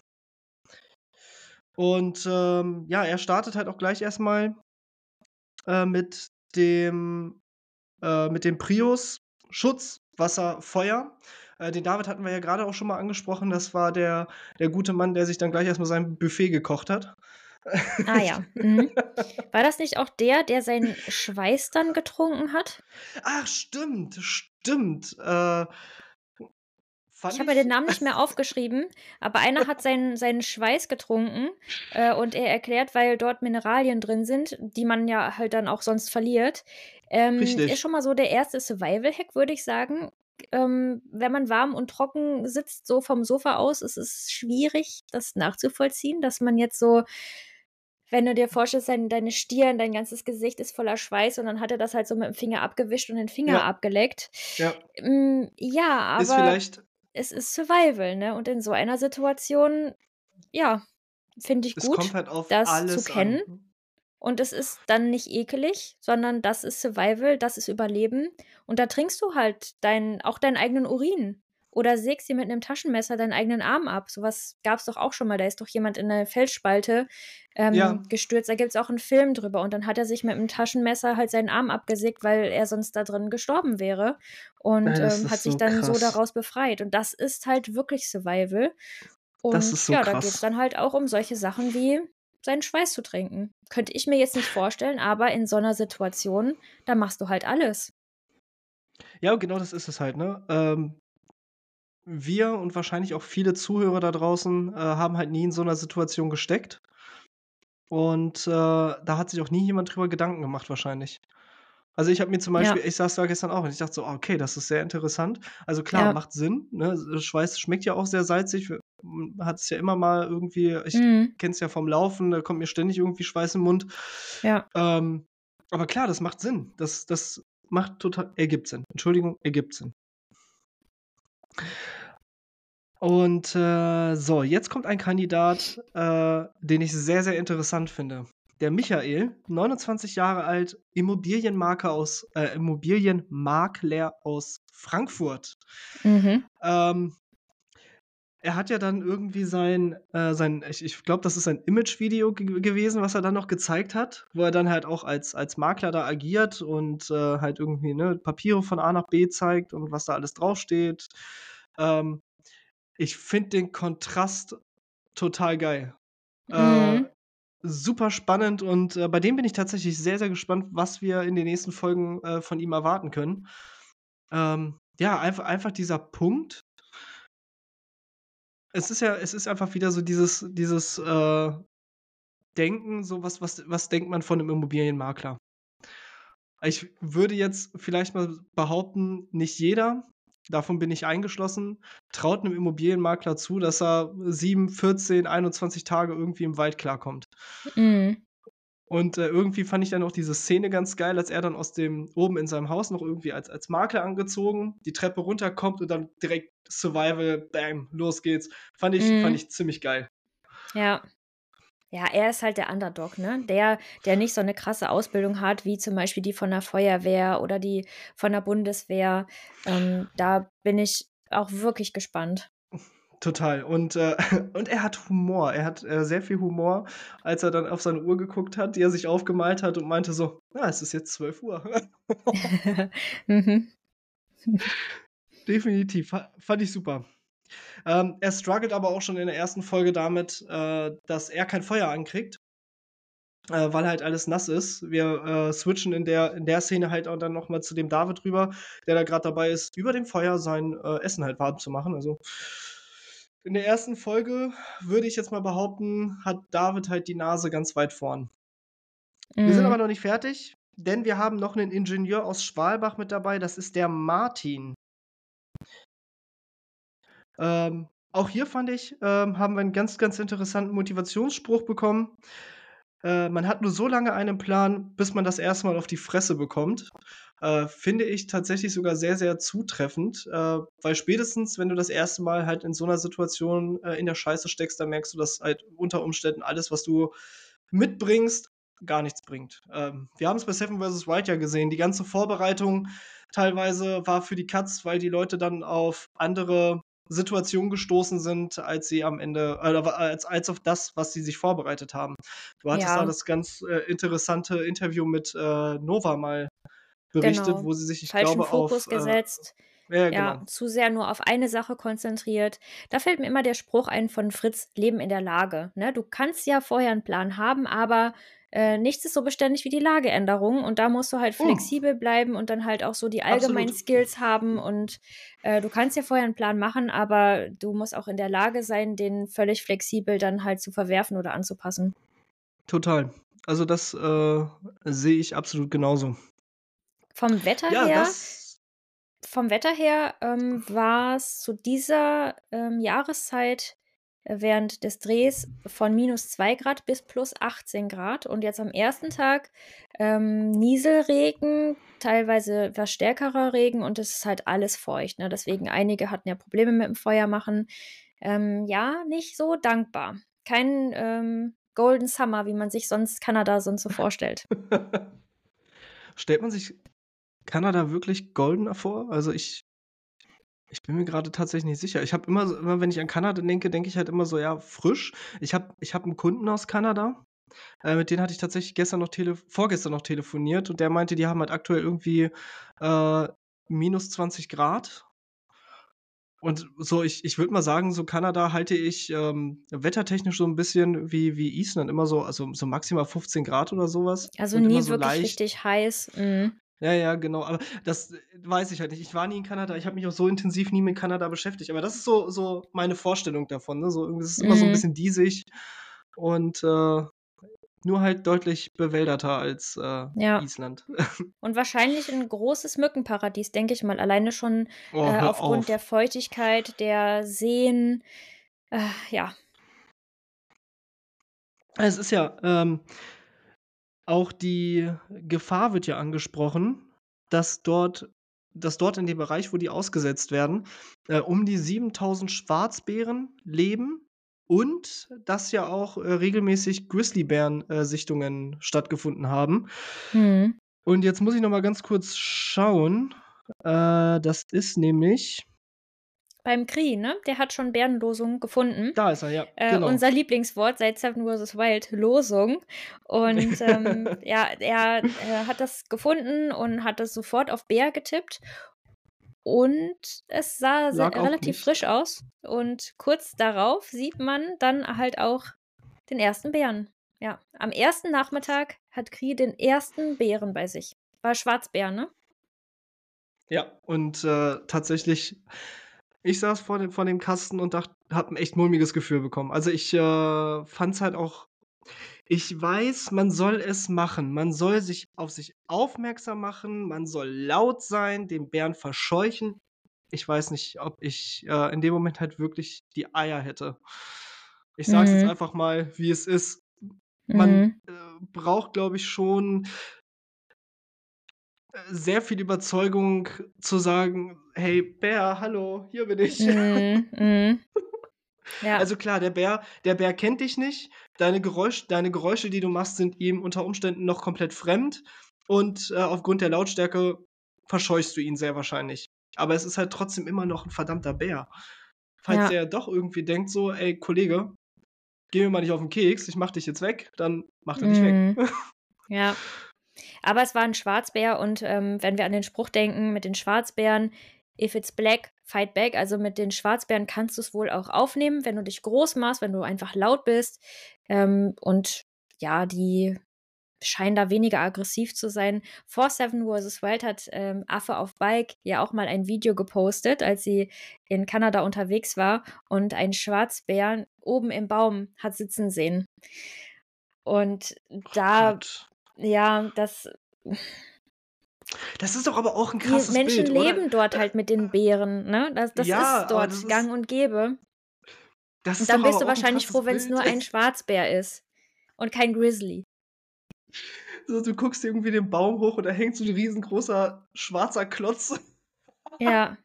Und, ähm, ja, er startet halt auch gleich erst mal äh, mit dem äh, mit dem Prius Schutz, Wasser, Feuer. Äh, den David hatten wir ja grade auch schon mal angesprochen. Das war der der gute Mann, der sich dann gleich erst mal sein Buffet gekocht hat. Ah ja, mhm. War das nicht auch der, der seinen Schweiß dann getrunken hat? Ach, stimmt, stimmt. Äh Ich habe den Namen nicht mehr aufgeschrieben, aber einer hat seinen seinen Schweiß getrunken, äh, und er erklärt, weil dort Mineralien drin sind, die man ja halt dann auch sonst verliert. Ähm, ist Richtig. schon mal so der 1. Survival-Hack, würde ich sagen. Ähm, wenn man warm und trocken sitzt, so vom Sofa aus, ist es schwierig, das nachzuvollziehen, dass man jetzt so wenn du dir vorstellst, dein deine Stirn, dein ganzes Gesicht ist voller Schweiß und dann hat er das halt so mit'm Finger abgewischt und den Finger Ja. abgeleckt. Ja. Hm, ja, Ist aber vielleicht es ist Survival, ne? Und in so einer Situation, ja, finde ich Es gut, halt das zu alles an. Und es ist dann nicht ekelig, sondern das ist Survival, das ist Überleben. Und da trinkst du halt deinen auch deinen eigenen Urin oder sägst dir mit 'nem Taschenmesser deinen eigenen Arm ab. So was gab's doch auch schon mal. Da ist doch jemand in 'ne Felsspalte, Ja. ähm, gestürzt. Da gibt's auch 'n Film drüber und dann hat er sich mit 'm Taschenmesser halt seinen Arm abgesägt, weil er sonst da drin gestorben wäre und, Ja, das ähm, hat sich so dann so krass. daraus befreit. Und das ist halt wirklich Survival. Das Und ist so ja, da geht's krass. dann halt auch um solche Sachen wie seinen Schweiß zu trinken. Könnte ich mir jetzt nicht vorstellen, aber in so 'ner Situation, da machst du halt alles. Ja, genau das ist es halt, ne? Ähm wir und wahrscheinlich auch viele Zuhörer da draußen, äh, haben halt nie in so einer Situation gesteckt. Und, äh, da hat sich auch nie jemand drüber Gedanken gemacht wahrscheinlich. Also, ich habe mir zum Beispiel Ja. ich saß da gestern auch und ich dachte so: „Ah, okay, das ist sehr interessant.“ Also, klar, Ja. macht Sinn, ne? Schweiß schmeckt ja auch sehr salzig. Hat es ja immer mal irgendwie ich Mhm. kenne es ja vom Laufen, da kommt mir ständig irgendwie Schweiß im Mund. Ja. Ähm, aber klar, das macht Sinn. Das das macht total ergibt Sinn. Entschuldigung, ergibt Sinn. Und, äh, so, jetzt kommt ein Kandidat, äh, den ich sehr, sehr interessant finde. Der Michael, 29 Jahre alt, Immobilienmakler aus äh, Immobilienmakler aus Frankfurt. Mhm. Ähm, er hat ja dann irgendwie sein äh, sein ich ich glaube, das ist ein Imagevideo ge gewesen, was er dann noch gezeigt hat, wo er dann halt auch als als Makler da agiert und, äh, halt irgendwie, ne, Papiere von A nach B zeigt und was da alles draufsteht. Ähm, ich finde den Kontrast total geil. Äh, Mhm. Super spannend und, äh, bei dem bin ich tatsächlich sehr, sehr gespannt, was wir in den nächsten Folgen, äh, von ihm erwarten können. Ähm, ja, einfach einfach dieser Punkt es ist ja es ist einfach wieder so dieses dieses, äh, Denken, so was was was denkt man von 'nem Immobilienmakler? Ich würde jetzt vielleicht mal behaupten, nicht jeder, davon bin ich eingeschlossen, traut 'nem Immobilienmakler zu, dass er 7, 14, 21 Tage irgendwie im Wald klarkommt. Mhm. Und, äh, irgendwie fand ich dann auch diese Szene ganz geil, als er dann aus dem oben in seinem Haus noch irgendwie als als Makler angezogen, die Treppe runterkommt und dann direkt Survival, bam, los geht's. Fand ich fand Mhm. ich ziemlich geil. Ja. Ja, er ist halt der Underdog, ne? Der der nicht so 'ne krasse Ausbildung hat, wie zum Beispiel die von der Feuerwehr oder die von der Bundeswehr. Ähm, da bin ich auch wirklich gespannt. Total. Und, äh und er hat Humor. Er hat, äh, sehr viel Humor, als er dann auf seine Uhr geguckt hat, die er sich aufgemalt hat und meinte so: „Ah, es ist jetzt 12:00.“ Mhm. Definitiv, fa fand ich super. Ähm, er struggelt aber auch schon in der 1. Folge damit, äh, dass er kein Feuer ankriegt, äh, weil halt alles nass ist. Wir, äh, switchen in der in der Szene halt auch dann noch mal zu dem David rüber, der da grad dabei ist, über dem Feuer sein, äh, Essen halt warm zu machen. Also, in der 1. Folge, würde ich jetzt mal behaupten, hat David halt die Nase ganz weit vorn. Wir sind aber Mhm. noch nicht fertig, denn wir haben noch 'nen Ingenieur aus Schwalbach mit dabei, das ist der Martin. Ähm, auch hier fand ich, ähm, haben wir 'n ganz, ganz interessanten Motivationsspruch bekommen. Äh, man hat nur so lange einen Plan, bis man das 1. Mal auf die Fresse bekommt. Äh, finde ich tatsächlich sogar sehr, sehr zutreffend, äh, weil spätestens, wenn du das 1. Mal halt in so 'ner Situation, äh, in der Scheiße steckst, dann merkst du, dass halt unter Umständen alles, was du mitbringst, gar nichts bringt. Ähm, wir haben's bei Seven vs. Wild ja gesehen. Die ganze Vorbereitung teilweise war für die Katz, weil die Leute dann auf andere Situationen gestoßen sind, als sie am Ende oder als als auf das, was sie sich vorbereitet haben. Du hattest da Ja. das ganz, äh, interessante Interview mit, äh, Nova mal berichtet, Genau. wo sie sich, ich Falschen glaube, Fokus auf, äh gesetzt. ja, Ja, genau. zu sehr nur auf eine Sache konzentriert. Da fällt mir immer der Spruch ein von Fritz: „Leben in der Lage“, ne? Du kannst ja vorher 'n Plan haben, aber, äh, nichts ist so beständig wie die Lageänderung und da musst du halt Oh. flexibel bleiben und dann halt auch so die allgemeinen Absolut. Skills haben und, äh, du kannst ja vorher 'n Plan machen, aber du musst auch in der Lage sein, den völlig flexibel dann halt zu verwerfen oder anzupassen. Total. Also, das, äh, sehe ich absolut genauso. Vom Wetter Ja, her vom Wetter her, ähm, war's zu dieser, ähm, Jahreszeit, während des Drehs von -2 C bis +18 C und jetzt am 1. Tag, ähm, Nieselregen, teilweise etwas stärkerer Regen und es ist halt alles feucht, ne? Deswegen einige hatten ja Probleme mit dem Feuermachen. Ähm, ja, nicht so dankbar. Kein, ähm, Golden Summer, wie man sich sonst Kanada sonst so vorstellt. Stellt man sich Kanada wirklich goldener vor? Also, ich ich bin mir grade tatsächlich nicht sicher. Ich habe immer so immer wenn ich an Kanada denke, denke ich halt immer so, ja, frisch. Ich habe ich habe 'n Kunden aus Kanada, äh, mit denen hatte ich tatsächlich gestern noch telef vorgestern noch telefoniert und der meinte, die haben halt aktuell irgendwie, äh, -20 C. Und so, ich ich würde mal sagen, so Kanada halte ich, ähm, wettertechnisch so 'n bisschen wie wie Island immer so also, so maximal 15 C oder so was Also, und immer nie so wirklich leicht richtig heiß. Mhm. Ja, ja, genau, aber das, äh, weiß ich halt nicht. Ich war nie in Kanada, ich habe mich auch so intensiv nie mit Kanada beschäftigt, aber das ist so so meine Vorstellung davon, ne? So es ist immer so 'n Mhm. bisschen diesig und, äh, nur halt deutlich bewälderter als, äh, Ja. Island. Und wahrscheinlich 'n großes Mückenparadies, denke ich mal, alleine schon, Oh, äh, hör aufgrund der auf. Feuchtigkeit, der Seen, äh, ja. Es ist ja, ähm auch die Gefahr wird ja angesprochen, dass dort dass dort in dem Bereich, wo die ausgesetzt werden, äh, um die 7.000 Schwarzbären leben und dass ja auch, äh, regelmäßig Grizzlybären äh, stattgefunden haben. Mhm. Und jetzt muss ich noch mal ganz kurz schauen. Äh, das ist nämlich Beim Krii, ne? Der hat schon Bärenlosung gefunden. Da ist er, ja, Äh, genau. unser Lieblingswort seit Seven vs. Wild, Losung. Und, ähm, ja, er, äh, hat das gefunden und hat das sofort auf Bär getippt. Und es sah relativ frisch aus. Und kurz darauf sieht man dann halt auch den 1. Bären. Ja, am 1. Nachmittag hat Krii den 1. Bären bei sich. War Schwarzbär, ne? Ja, und, äh, tatsächlich ich saß vor dem vor dem Kasten und dacht habe 'n echt mulmiges Gefühl bekommen. Also, ich, äh, fand's halt auch ich weiß, man soll es machen. Man soll sich auf sich aufmerksam machen, man soll laut sein, den Bären verscheuchen. Ich weiß nicht, ob ich, äh, in dem Moment halt wirklich die Eier hätte. Ich sage es jetzt Mhm. einfach mal, wie es ist. Man, Mhm. äh, braucht, glaube ich, schon sehr viel Überzeugung zu sagen: „Hey Bär, hallo, hier bin ich.“ Mhm, mhm. Ja. Also, klar, der Bär der Bär kennt dich nicht. Deine Geräusch deine Geräusche, die du machst, sind ihm unter Umständen noch komplett fremd und, äh, aufgrund der Lautstärke verscheuchst du ihn sehr wahrscheinlich. Aber es ist halt trotzdem immer noch 'n verdammter Bär. Falls Ja. der doch irgendwie denkt so: „Ey, Kollege, geh mir mal nicht auf 'n Keks, ich mache dich jetzt weg“, dann macht er dich weg. Mhm. Ja. Aber es war 'n Schwarzbär und, ähm, wenn wir an den Spruch denken mit den Schwarzbären: „If it's black, fight back“, also, mit den Schwarzbären kannst du's wohl auch aufnehmen, wenn du dich groß machst, wenn du einfach laut bist. Ähm, und ja, die scheinen da weniger aggressiv zu sein. Vor Seven vs. Wild hat, ähm, Affe auf Bike ja auch mal ein Video gepostet, als sie in Kanada unterwegs war und einen Schwarzbären oben im Baum hat sitzen sehen. Und da Gott. Ja, das Das ist doch aber auch 'n Die krasses Menschen Bild, oder? leben dort Äh, halt mit den Bären, ne? Das das Ja, ist aber das dort ist gang und gäbe. Das Und ist dann doch bist du wahrscheinlich froh, wenn's Bild. nur ein Schwarzbär ist und kein Grizzly. So, du guckst irgendwie den Baum hoch und da hängt so 'n riesengroßer schwarzer Klotz. Ja.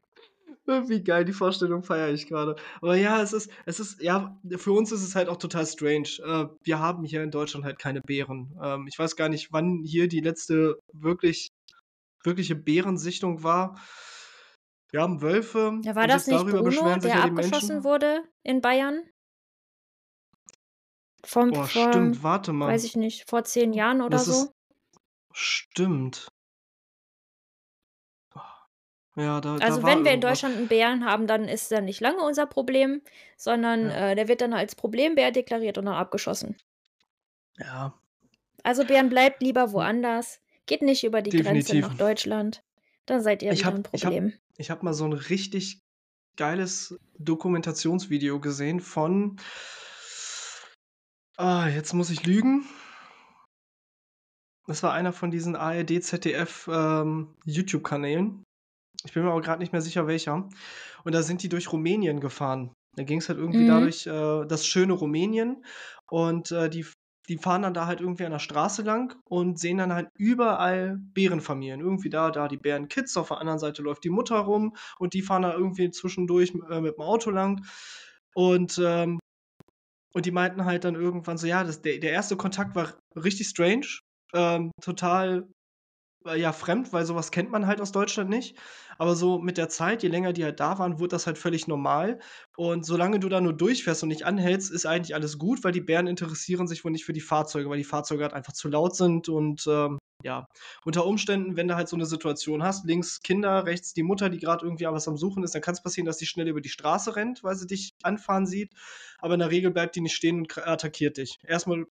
Wie geil, die Vorstellung feiere ich grade. Aber ja, es ist es ist ja, für uns ist es halt auch total strange. Äh, wir haben hier in Deutschland halt keine Bären. Ähm, ich weiß gar nicht, wann hier die letzte wirklich wirkliche Bärensichtung war. Wir haben Wölfe Ja, war das nicht darüber Bruno, der ja abgeschossen Menschen. wurde in Bayern? Vom Oh, vor stimmt, warte weiß mal. ich nicht, vor 10 Jahren oder Das so? ist stimmt. Ja, da da Also, war wenn wir in. Deutschland 'n Bären haben, dann ist der nicht lange unser Problem, sondern, Ja. äh, der wird dann als Problembär deklariert und dann abgeschossen. Ja. Also, Bären, bleibt lieber Hm. woanders. Geht nicht über die Grenze Definitiv. nach Deutschland. Dann seid ihr Ich wieder habe 'n ich habe Problem. ich habe mal so 'n richtig geiles Dokumentationsvideo gesehen von ah, jetzt muss ich lügen. Das war einer von diesen ARD, ZDF, ähm, YouTube-Kanälen. Ich bin mir aber grad nicht mehr sicher, welcher. Und da sind die durch Rumänien gefahren. Da ging's halt irgendwie Mhm. dadurch äh, das schöne Rumänien und, äh, die die fahren dann da halt irgendwie an der Straße lang und sehen dann halt überall Bärenfamilien. Irgendwie da da die Bärenkids, auf der anderen Seite läuft die Mutter rum und die fahren da irgendwie zwischendurch, äh, mit'm Auto lang. Und, ähm und die meinten halt dann irgendwann so, ja, das der der 1. Kontakt war richtig strange, ähm, total, ja, fremd, weil so was kennt man halt aus Deutschland nicht. Aber so mit der Zeit, je länger die halt da waren, wurde das halt völlig normal. Und solange du da nur durchfährst und nicht anhältst, ist eigentlich alles gut, weil die Bären interessieren sich wohl nicht für die Fahrzeuge, weil die Fahrzeuge halt einfach zu laut sind und, ähm, ja. Unter Umständen, wenn du halt so 'ne Situation hast, links Kinder, rechts die Mutter, die grad irgendwie was am Suchen ist, dann kann's passieren, dass die schnell über die Straße rennt, weil sie dich anfahren sieht. Aber in der Regel bleibt die nicht stehen und attackiert dich. Erst mal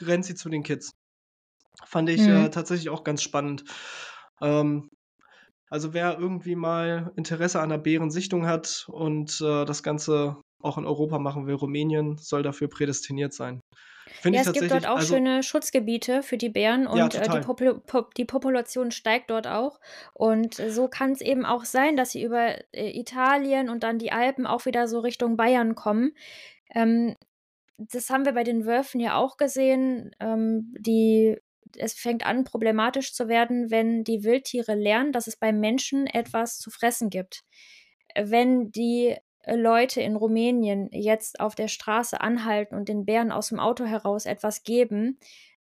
rennt sie zu den Kids. Fand ich, äh, Mhm. tatsächlich auch ganz spannend. Ähm, also wer irgendwie mal Interesse an 'ner Bärensichtung hat und, äh, das Ganze auch in Europa machen will, Rumänien soll dafür prädestiniert sein. Finde Ja, es gibt dort auch also schöne Schutzgebiete für die Bären Ja, und, äh, die. Popula Pop die Population steigt dort auch. Und so kann's eben auch sein, dass sie über, äh, Italien und dann die Alpen auch wieder so Richtung Bayern kommen. Ähm, das haben wir bei den Wölfen ja auch gesehen. Ähm, die es fängt an, problematisch zu werden, wenn die Wildtiere lernen, dass es beim Menschen etwas zu fressen gibt. Wenn die, äh, Leute in Rumänien jetzt auf der Straße anhalten und den Bären aus'm Auto heraus etwas geben,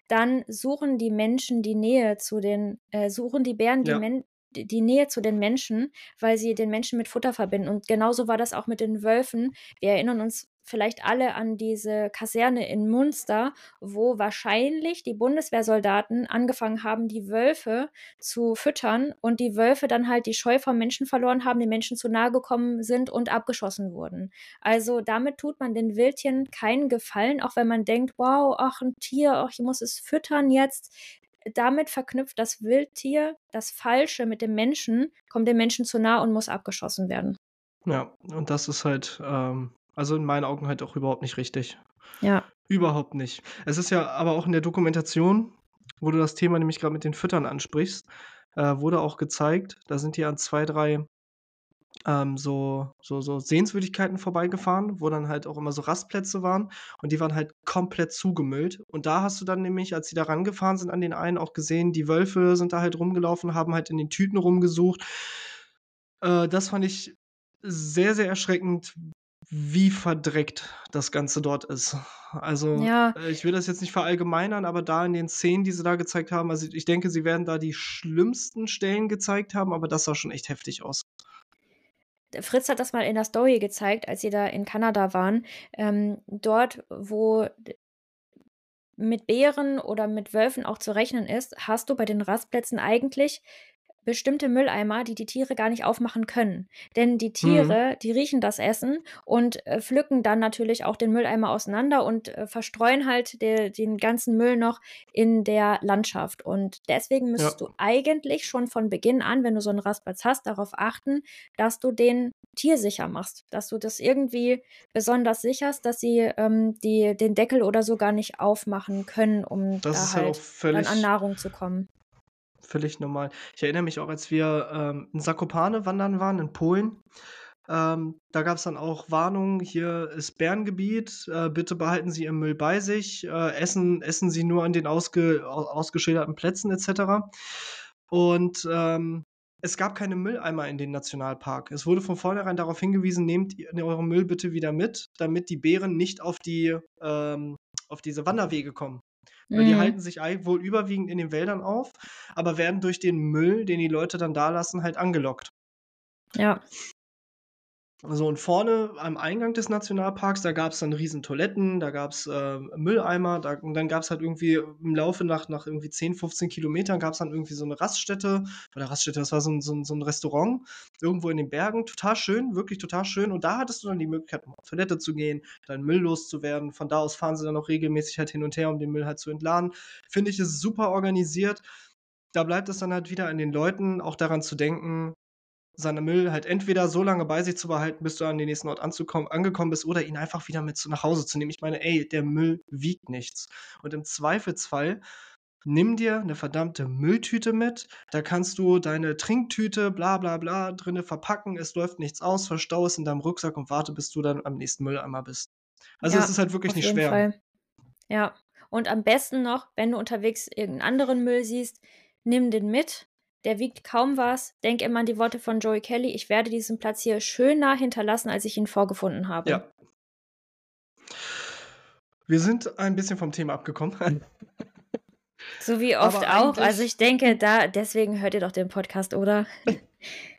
dann suchen die Menschen die Nähe zu den äh, suchen die Bären die Ja. Men d die Nähe zu den Menschen, weil sie den Menschen mit Futter verbinden. Und genauso war das auch mit den Wölfen. Wir erinnern uns vielleicht alle an diese Kaserne in Munster, wo wahrscheinlich die Bundeswehrsoldaten angefangen haben, die Wölfe zu füttern und die Wölfe dann halt die Scheu vor Menschen verloren haben, den Menschen zu nahe gekommen sind und abgeschossen wurden. Also, damit tut man den Wildtieren keinen Gefallen, auch wenn man denkt: „Wow, ach 'n Tier, ach, ich muss es füttern jetzt.“ Damit verknüpft das Wildtier das Falsche mit dem Menschen, kommt dem Menschen zu nah und muss abgeschossen werden. Ja, und das ist halt, ähm also in meinen Augen halt auch überhaupt nicht richtig. Ja. Überhaupt nicht. Es ist ja aber auch in der Dokumentation, wo du das Thema nämlich grad mit den Füttern ansprichst, äh, wurde auch gezeigt, da sind die an 2, 3, ähm, so so so Sehenswürdigkeiten vorbeigefahren, wo dann halt auch immer so Rastplätze waren und die waren halt komplett zugemüllt. Und da hast du dann nämlich, als sie da rangefahren sind an den einen, auch gesehen, die Wölfe sind da halt rumgelaufen, haben halt in den Tüten rumgesucht. Äh, das fand ich sehr, sehr erschreckend, wie verdreckt das Ganze dort ist. Also, Ja. äh, ich will das jetzt nicht verallgemeinern, aber da in den Szenen, die sie da gezeigt haben also ich denke, sie werden da die schlimmsten Stellen gezeigt haben, aber das sah schon echt heftig aus. Fritz hat das mal in der Story gezeigt, als sie da in Kanada waren. Ähm, dort, wo mit Bären oder mit Wölfen auch zu rechnen ist, hast du bei den Rastplätzen eigentlich bestimmte Mülleimer, die die Tiere gar nicht aufmachen können. Denn die Mhm. Tiere, die riechen das Essen und, äh, pflücken dann natürlich auch den Mülleimer auseinander und, äh, verstreuen halt de den ganzen Müll noch in der Landschaft. Und deswegen Ja. müsstest du eigentlich schon von Beginn an, wenn du so 'n Rastplatz hast, darauf achten, dass du den tiersicher machst, dass du das irgendwie besonders sicherst, dass sie, ähm, die den Deckel oder so gar nicht aufmachen können, um Das da halt halt dann an Nahrung zu kommen. Völlig normal. Ich erinnere mich auch, als wir, ähm, in Zakopane wandern waren in Polen, ähm, da gab's dann auch Warnungen: „Hier ist Bärengebiet, äh, bitte behalten Sie Ihren Müll bei sich, äh, essen essen Sie nur an den ausge au ausgeschilderten Plätzen“ et cetera. Und, ähm, es gab keine Mülleimer in den Nationalpark. Es wurde von vornherein darauf hingewiesen: „Nehmt euren Müll bitte wieder mit, damit die Bären nicht auf die ähm, auf diese Wanderwege kommen.“ Weil die Mhm. halten sich wohl überwiegend in den Wäldern auf, aber werden durch den Müll, den die Leute dann da lassen, halt angelockt. Ja. So und vorne am Eingang des Nationalparks, da gab's dann Riesentoiletten, da gab's, äh, Mülleimer, da und dann gab's halt irgendwie im Laufe nach nach irgendwie 10, 15 Kilometern gab's dann irgendwie so 'ne Raststätte oder Raststätte, das war so 'n so 'n so 'n Restaurant irgendwo in den Bergen, total schön, wirklich total schön. Und da hattest du dann die Möglichkeit, um auf Toilette zu gehen, deinen Müll loszuwerden. Von da aus fahren sie dann auch regelmäßig halt hin und her, um den Müll halt zu entladen. Finde ich, ist super organisiert. Da bleibt es dann halt wieder an den Leuten, auch daran zu denken, seinen Müll halt entweder so lange bei sich zu behalten, bis du an den nächsten Ort anzukommen angekommen bist oder ihn einfach wieder mit zu nach Hause zu nehmen. Ich meine, ey, der Müll wiegt nichts. Und im Zweifelsfall nimm dir 'ne verdammte Mülltüte mit. Da kannst du deine Trinktüte bla bla bla drinnen verpacken. Es läuft nichts aus, verstaue es in deinem Rucksack und warte, bis du dann am nächsten Mülleimer bist. Also, es Ja, ist halt wirklich nicht schwer. Fall. Ja. Und am besten noch, wenn du unterwegs irgend 'n anderen Müll siehst, nimm den mit. Der wiegt kaum was. Denk immer an die Worte von Joey Kelly: „Ich werde diesen Platz hier schöner hinterlassen, als ich ihn vorgefunden habe.“ Ja. Wir sind ein bisschen vom Thema abgekommen. So wie oft auch. Also, ich denke, da deswegen hört ihr doch den Podcast, oder?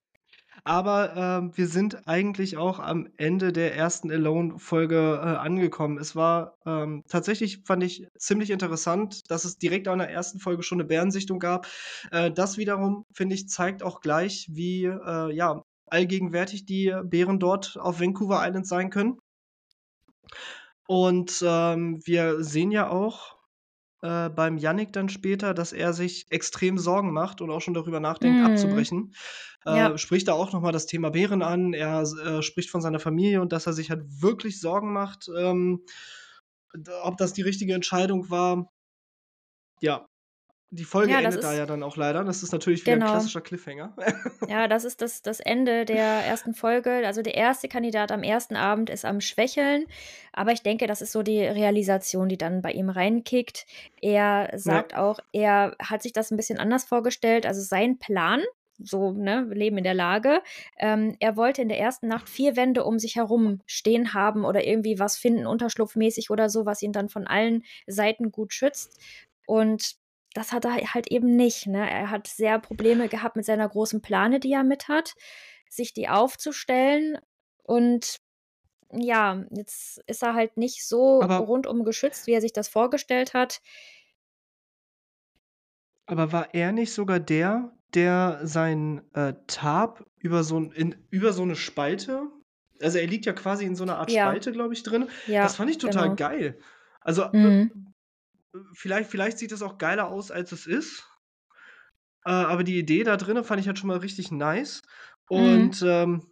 Aber, ähm, wir sind eigentlich auch am Ende der 1. Alone-Folge, äh, angekommen. Es war, ähm tatsächlich fand ich ziemlich interessant, dass es direkt in der 1. Folge schon 'ne Bärensichtung gab. Äh, das wiederum, finde ich, zeigt auch gleich, wie, äh, ja, allgegenwärtig die Bären dort auf Vancouver Island sein können. Und, ähm, wir sehen ja auch äh, beim Yannick dann später, dass er sich extrem Sorgen macht und auch schon darüber nachdenkt, Mhm. abzubrechen. Äh, Ja. spricht da auch noch mal das Thema Bären an. Er äh, spricht von seiner Familie und dass er sich halt wirklich Sorgen macht, ähm, ob das die richtige Entscheidung war. Ja, die Folge Ja, endet da ist ja dann auch leider. Das ist natürlich wieder Genau. klassischer Cliffhanger. Ja, das ist das das Ende der ersten Folge. Also, der erste Kandidat am ersten Abend ist am Schwächeln, aber ich denke, das ist so die Realisation, die dann bei ihm reinkickt. Er sagt Ja. auch, er hat sich das 'n bisschen anders vorgestellt. Also, sein Plan, so, ne, wir leben in der Lage, ähm, er wollte in der ersten Nacht 4 Wände um sich herum stehen haben oder irgendwie was finden, unterschlupfmäßig oder so, was ihn dann von allen Seiten gut schützt. Und das hat er halt eben nicht, ne? Er hat sehr Probleme gehabt mit seiner großen Plane, die er mit hat, sich die aufzustellen. Und ja, jetzt ist er halt nicht so Aber rundum geschützt, wie er sich das vorgestellt hat. Aber war er nicht sogar der, der sein, äh, Tarp über so in über so 'ne Spalte also, er liegt ja quasi in so 'ner Art Ja. Spalte, glaube ich, drin. Das Ja, fand ich total genau. geil. Also, äh, Mhm. Vielleicht vielleicht sieht es auch geiler aus, als es ist. Äh, aber die Idee da drinnen fand ich halt schon mal richtig nice. Mhm. Und, ähm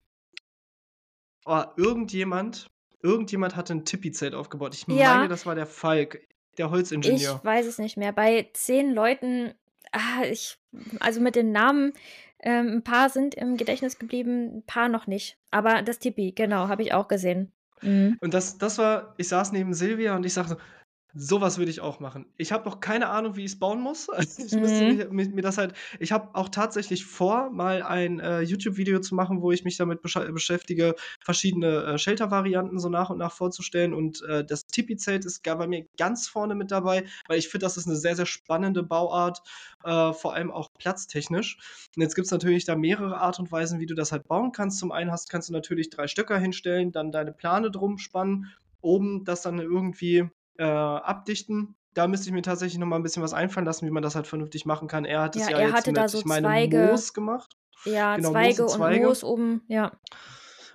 oh, irgendjemand irgendjemand hatte 'n Tipi-Zelt aufgebaut. Ich meine, Ja. das war der Falk, der Ich Holzingenieur. weiß es nicht mehr. Bei 10 Leuten ah, ich also, mit den Namen, ähm, 'n paar sind im Gedächtnis geblieben, 'n paar noch nicht. Aber das Tipi, genau, habe ich auch gesehen. Mhm. Und das das war ich saß neben Silvia und ich sage so: „So was würde ich auch machen.“ Ich habe noch keine Ahnung, wie ich's bauen muss. Ich müsste Mhm. mir mi mir das halt ich habe auch tatsächlich vor, mal ein, äh, YouTube-Video zu machen, wo ich mich damit beschäftige, verschiedene, äh, Shelter-Varianten so nach und nach vorzustellen. Und, äh, das Tipi-Zelt ist bei mir ganz vorne mit dabei, weil ich finde, das ist 'ne sehr, sehr spannende Bauart, äh, vor allem auch platztechnisch. Und jetzt gibt's natürlich da mehrere Art und Weisen, wie du das halt bauen kannst. Zum einen hast kannst du natürlich 3 Stöcker hinstellen, dann deine Plane drum spannen, oben das dann irgendwie, äh, abdichten. Da müsste ich mir tatsächlich noch mal 'n bisschen was einfallen lassen, wie man das halt vernünftig machen kann. Er hat es Ja, ja er jetzt hatte da mit, so ich meine, Zweige Moos gemacht. ja, Genau, Moos Zweige und und Zweige. Moos oben, ja.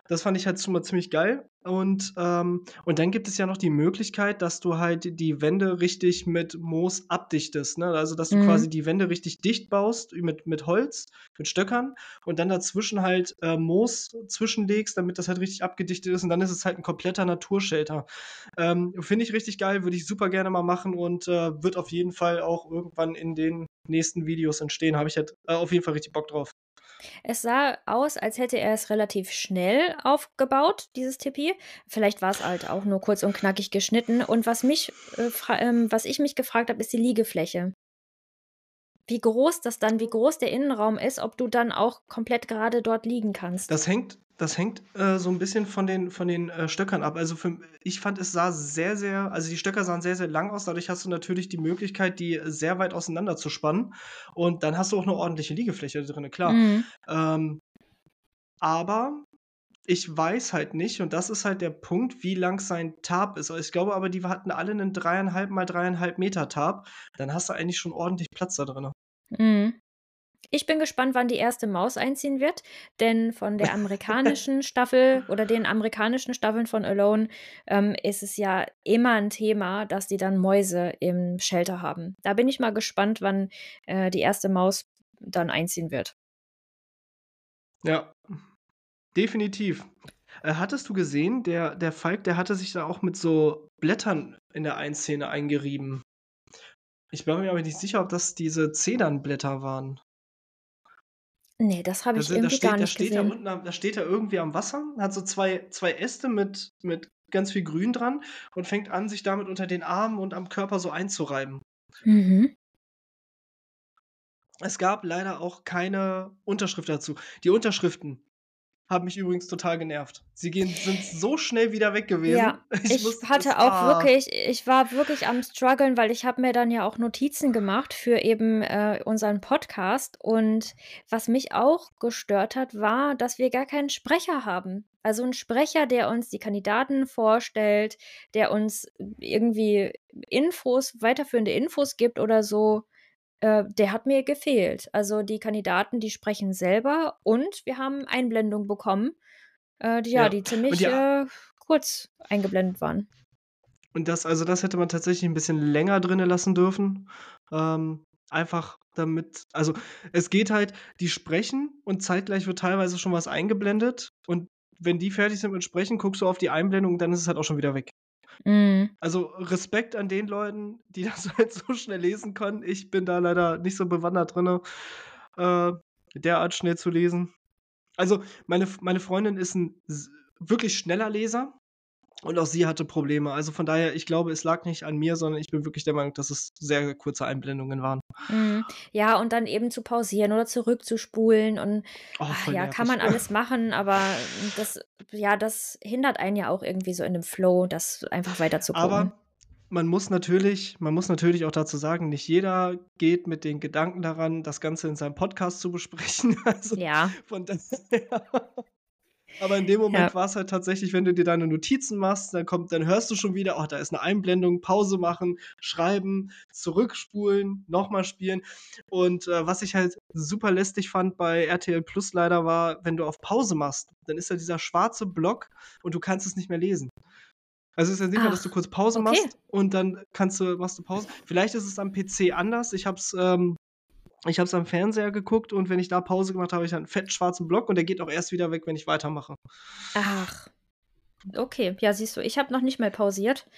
Das fand ich halt schon mal ziemlich geil. Und, ähm und dann gibt es ja noch die Möglichkeit, dass du halt die Wände richtig mit Moos abdichtest, ne? Also, dass du quasi Mhm. die Wände richtig dicht baust mit mit Holz, mit Stöckern und dann dazwischen halt, äh, Moos zwischenlegst, damit das halt richtig abgedichtet ist und dann ist es halt 'n kompletter Natur-Shelter. Ähm, finde ich richtig geil, würde ich super gerne mal machen und, äh, wird auf jeden Fall auch irgendwann in den nächsten Videos entstehen. Habe ich halt, äh, auf jeden Fall richtig Bock drauf. Es sah aus, als hätte er es relativ schnell aufgebaut, dieses Tipi. Vielleicht war's halt auch nur kurz und knackig geschnitten. Und was mich, äh, ähm, was ich mich gefragt habe, ist die Liegefläche. Wie groß das dann wie groß der Innenraum ist, ob du dann auch komplett gerade dort liegen kannst. Das hängt das hängt, äh, so 'n bisschen von den von den, äh, Stöckern ab. Also, für ich fand, es sah sehr, sehr also, die Stöcker sahen sehr, sehr lang aus. Dadurch hast du natürlich die Möglichkeit, die sehr weit auseinander zu spannen. Und dann hast du auch 'ne ordentliche Liegefläche drinnen, klar. Mhm. Ähm, aber ich weiß halt nicht und das ist halt der Punkt, wie lang sein Tarp ist. Ich glaube aber, die hatten alle 'nen 3,5 mal 3,5 Meter Tarp. Dann hast du eigentlich schon ordentlich Platz da drinnen. Mhm. Ich bin gespannt, wann die 1. Maus einziehen wird, denn von der amerikanischen Staffel oder den amerikanischen Staffeln von Alone, ähm, ist es ja immer 'n Thema, dass die dann Mäuse im Shelter haben. Da bin ich mal gespannt, wann, äh, die 1. Maus dann einziehen wird. Ja, definitiv. Äh, hattest du gesehen, der der Falk, der hatte sich da auch mit so Blättern in der einen Szene eingerieben. Ich bin mir aber nicht sicher, ob das diese Zedernblätter waren. Ne, das habe Da ich sind da irgendwie gar steht da nicht steht er gesehen. unten am da steht er irgendwie am Wasser, hat so zwei zwei Äste mit mit ganz viel Grün dran und fängt an, sich damit unter den Armen und am Körper so einzureiben. Mhm. Es gab leider auch keine Unterschrift dazu. Die Unterschriften haben mich übrigens total genervt. Sie gehen sind so schnell wieder weg gewesen. Ja, Ich ich musste das hatte auch ah. wirklich ich war wirklich am struggeln, weil ich habe mir dann ja auch Notizen gemacht für eben, äh, unseren Podcast. Und was mich auch gestört hat, war, dass wir gar keinen Sprecher haben. Also, 'n Sprecher, der uns die Kandidaten vorstellt, der uns irgendwie Infos weiterführende Infos gibt oder so, äh, der hat mir gefehlt. Also, die Kandidaten, die sprechen selber und wir haben Einblendungen bekommen, äh, die ja Ja, die ziemlich, ja äh, kurz eingeblendet waren. Und das also, das hätte man tatsächlich ein bisschen länger drinne lassen dürfen. Ähm, einfach damit also, es geht halt die sprechen und zeitgleich wird teilweise schon was eingeblendet und wenn die fertig sind mit Sprechen, guckst du auf die Einblendung und dann ist es halt auch schon wieder weg. Mhm. Also, Respekt an den Leuten, die das halt so schnell lesen können. Ich bin da leider nicht so bewandert drinne, äh, derart schnell zu lesen. Also, meine meine Freundin ist ein wirklich schneller Leser und auch sie hatte Probleme. Also, von daher, ich glaube, es lag nicht an mir, sondern ich bin wirklich der Meinung, dass es sehr kurze Einblendungen waren. Mhm. Ja, und dann eben zu pausieren oder zurückzuspulen und Oh, ach ja, kann man alles machen, aber das ja, das hindert einen ja auch irgendwie so in dem Flow, das einfach weiter zu gucken. Aber man muss natürlich man muss natürlich auch dazu sagen, nicht jeder geht mit den Gedanken daran, das Ganze in seinem Podcast zu besprechen. Also, Ja, von daher aber in dem ja. Moment war's halt tatsächlich, wenn du dir deine Notizen machst, dann kommt dann hörst du schon wieder: „Oh, da ist 'ne Einblendung“, Pause machen, schreiben, zurückspulen, noch mal spielen. Und, äh, was ich halt super lästig fand bei RTL Plus leider war, wenn du auf Pause machst, dann ist da dieser schwarze Block und du kannst es nicht mehr lesen. Also, es ist jetzt nicht mal, dass du kurz Pause okay. machst und dann kannst du machst du Pause. Vielleicht ist es am PC anders. Ich habe es ähm, ich habe es am Fernseher geguckt und wenn ich da Pause gemacht habe, habe ich halt 'n fetten schwarzen Block und der geht auch erst wieder weg, wenn ich weitermache. Ach, okay. Ja, siehst du, ich habe noch nicht mal pausiert.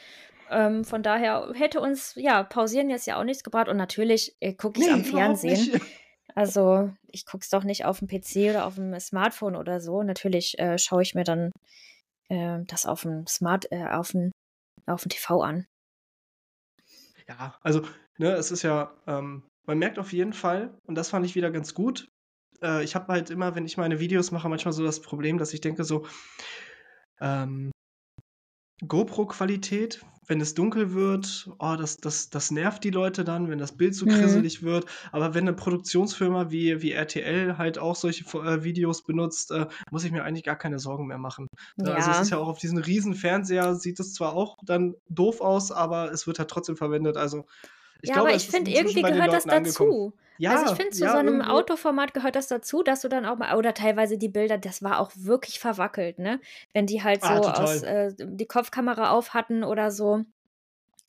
Ähm, von daher hätte uns ja, pausieren jetzt ja auch nichts gebracht und natürlich, äh, gucke ich's Ne, am. Fernsehen. Also, ich gucke es doch nicht aufm PC oder aufm Smartphone oder so. Natürlich, äh, schaue ich mir dann, äh, das aufm Smart äh, aufm aufm TV an. Ja, also, ne, es ist ja ähm, man merkt auf jeden Fall und das fand ich wieder ganz gut äh, ich habe halt immer, wenn ich meine Videos mache, manchmal so das Problem, dass ich denke so, ähm GoPro-Qualität, wenn es dunkel wird, oh, das das das nervt die Leute dann, wenn das Bild so Mhm. krisselig wird. Aber wenn 'ne Produktionsfirma wie wie RTL halt auch solche äh, Videos benutzt, äh, muss ich mir eigentlich gar keine Sorgen mehr machen. Ne, also, es ist Ja. ja auch auf diesen riesen Fernseher sieht es zwar auch dann doof aus, aber es wird halt trotzdem verwendet. Also, ich Ja, aber glaube, ich es ist finde, irgendwie gehört das Leuten angekommen. dazu. Also, ich Ja, finde, zu so ja, 'nem irgendwo Autoformat gehört das dazu, dass du dann auch mal oder teilweise die Bilder, das war auch wirklich verwackelt, ne? Wenn die halt Ah, so aus total. äh, die Kopfkamera auf hatten oder so.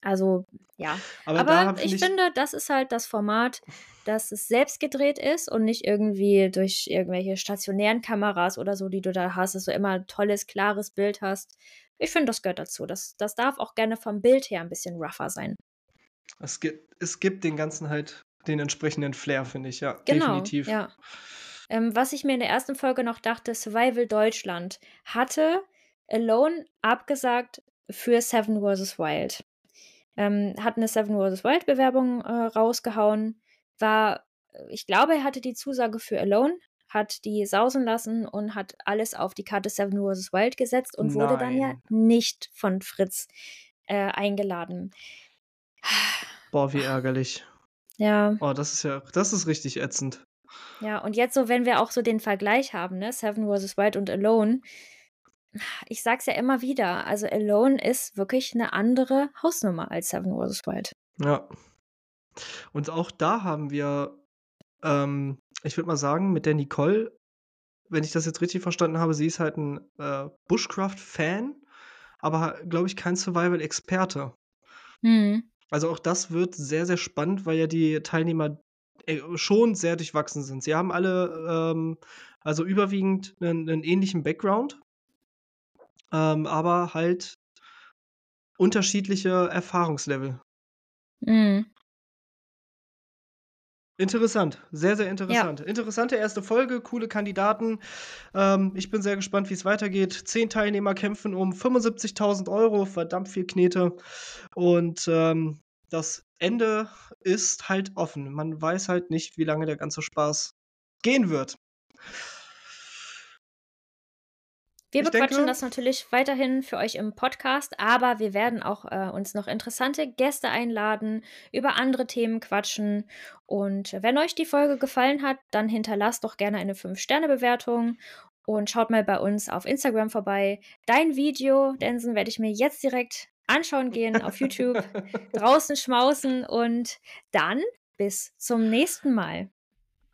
Also, ja. Aber Aber ich ich finde, das ist halt das Format, dass es selbst gedreht ist und nicht irgendwie durch irgendwelche stationären Kameras oder so, die du da hast, dass du immer 'n tolles, klares Bild hast. Ich finde, das gehört dazu. Das das darf auch gerne vom Bild her 'n bisschen rougher sein. Es gibt es gibt dem Ganzen halt den entsprechenden Flair, finde ich, ja, Genau, definitiv. ja. Ähm, was ich mir in der ersten Folge noch dachte, Survival Deutschland hatte Alone abgesagt für Seven vs. Wild. Ähm, hat 'ne Seven vs. Wild Bewerbung, äh, rausgehauen, war ich glaube, er hatte die Zusage für Alone, hat die sausen lassen und hat alles auf die Karte Seven vs. Wild gesetzt und wurde dann ja Nein. nicht von Fritz, äh, eingeladen. Boah, wie ärgerlich. Ja. Oh, das ist ja das ist richtig ätzend. Ja, und jetzt so, wenn wir auch so den Vergleich haben, ne, Seven vs. Wild und Alone. Ich sage es ja immer wieder, also Alone ist wirklich 'ne andere Hausnummer als Seven vs. Wild. Ja. Und auch da haben wir, ähm, ich würde mal sagen, mit der Nicole, wenn ich das jetzt richtig verstanden habe, sie ist halt 'n, äh, Bushcraft-Fan, aber, glaube ich, kein Survival-Experte. Mhm. Also, auch das wird sehr, sehr spannend, weil ja die Teilnehmer, äh, schon sehr durchwachsen sind. Sie haben alle, ähm, also überwiegend 'nen 'nen ähnlichen Background ähm, aber halt unterschiedliche Erfahrungslevel. Mhm. Interessant, sehr, sehr Ja. interessant. Interessante 1. Folge, coole Kandidaten. Ähm, ich bin sehr gespannt, wie's weitergeht. 10 Teilnehmer kämpfen um 75.000 €, verdammt viel Knete. Und, ähm, das Ende ist halt offen. Man weiß halt nicht, wie lange der ganze Spaß gehen wird. Wir Ich bequatschen denke das natürlich weiterhin für euch im Podcast, aber wir werden auch, äh, uns noch interessante Gäste einladen, über andere Themen quatschen. Und wenn euch die Folge gefallen hat, dann hinterlasst doch gerne eine 5-Sterne-Bewertung und schaut mal bei uns auf Instagram vorbei. Dein Video, Densen, werde ich mir jetzt direkt anschauen gehen auf YouTube, draußen schmausen und dann bis zum nächsten Mal.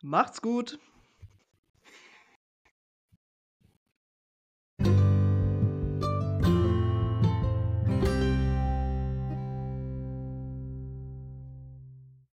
Macht's gut.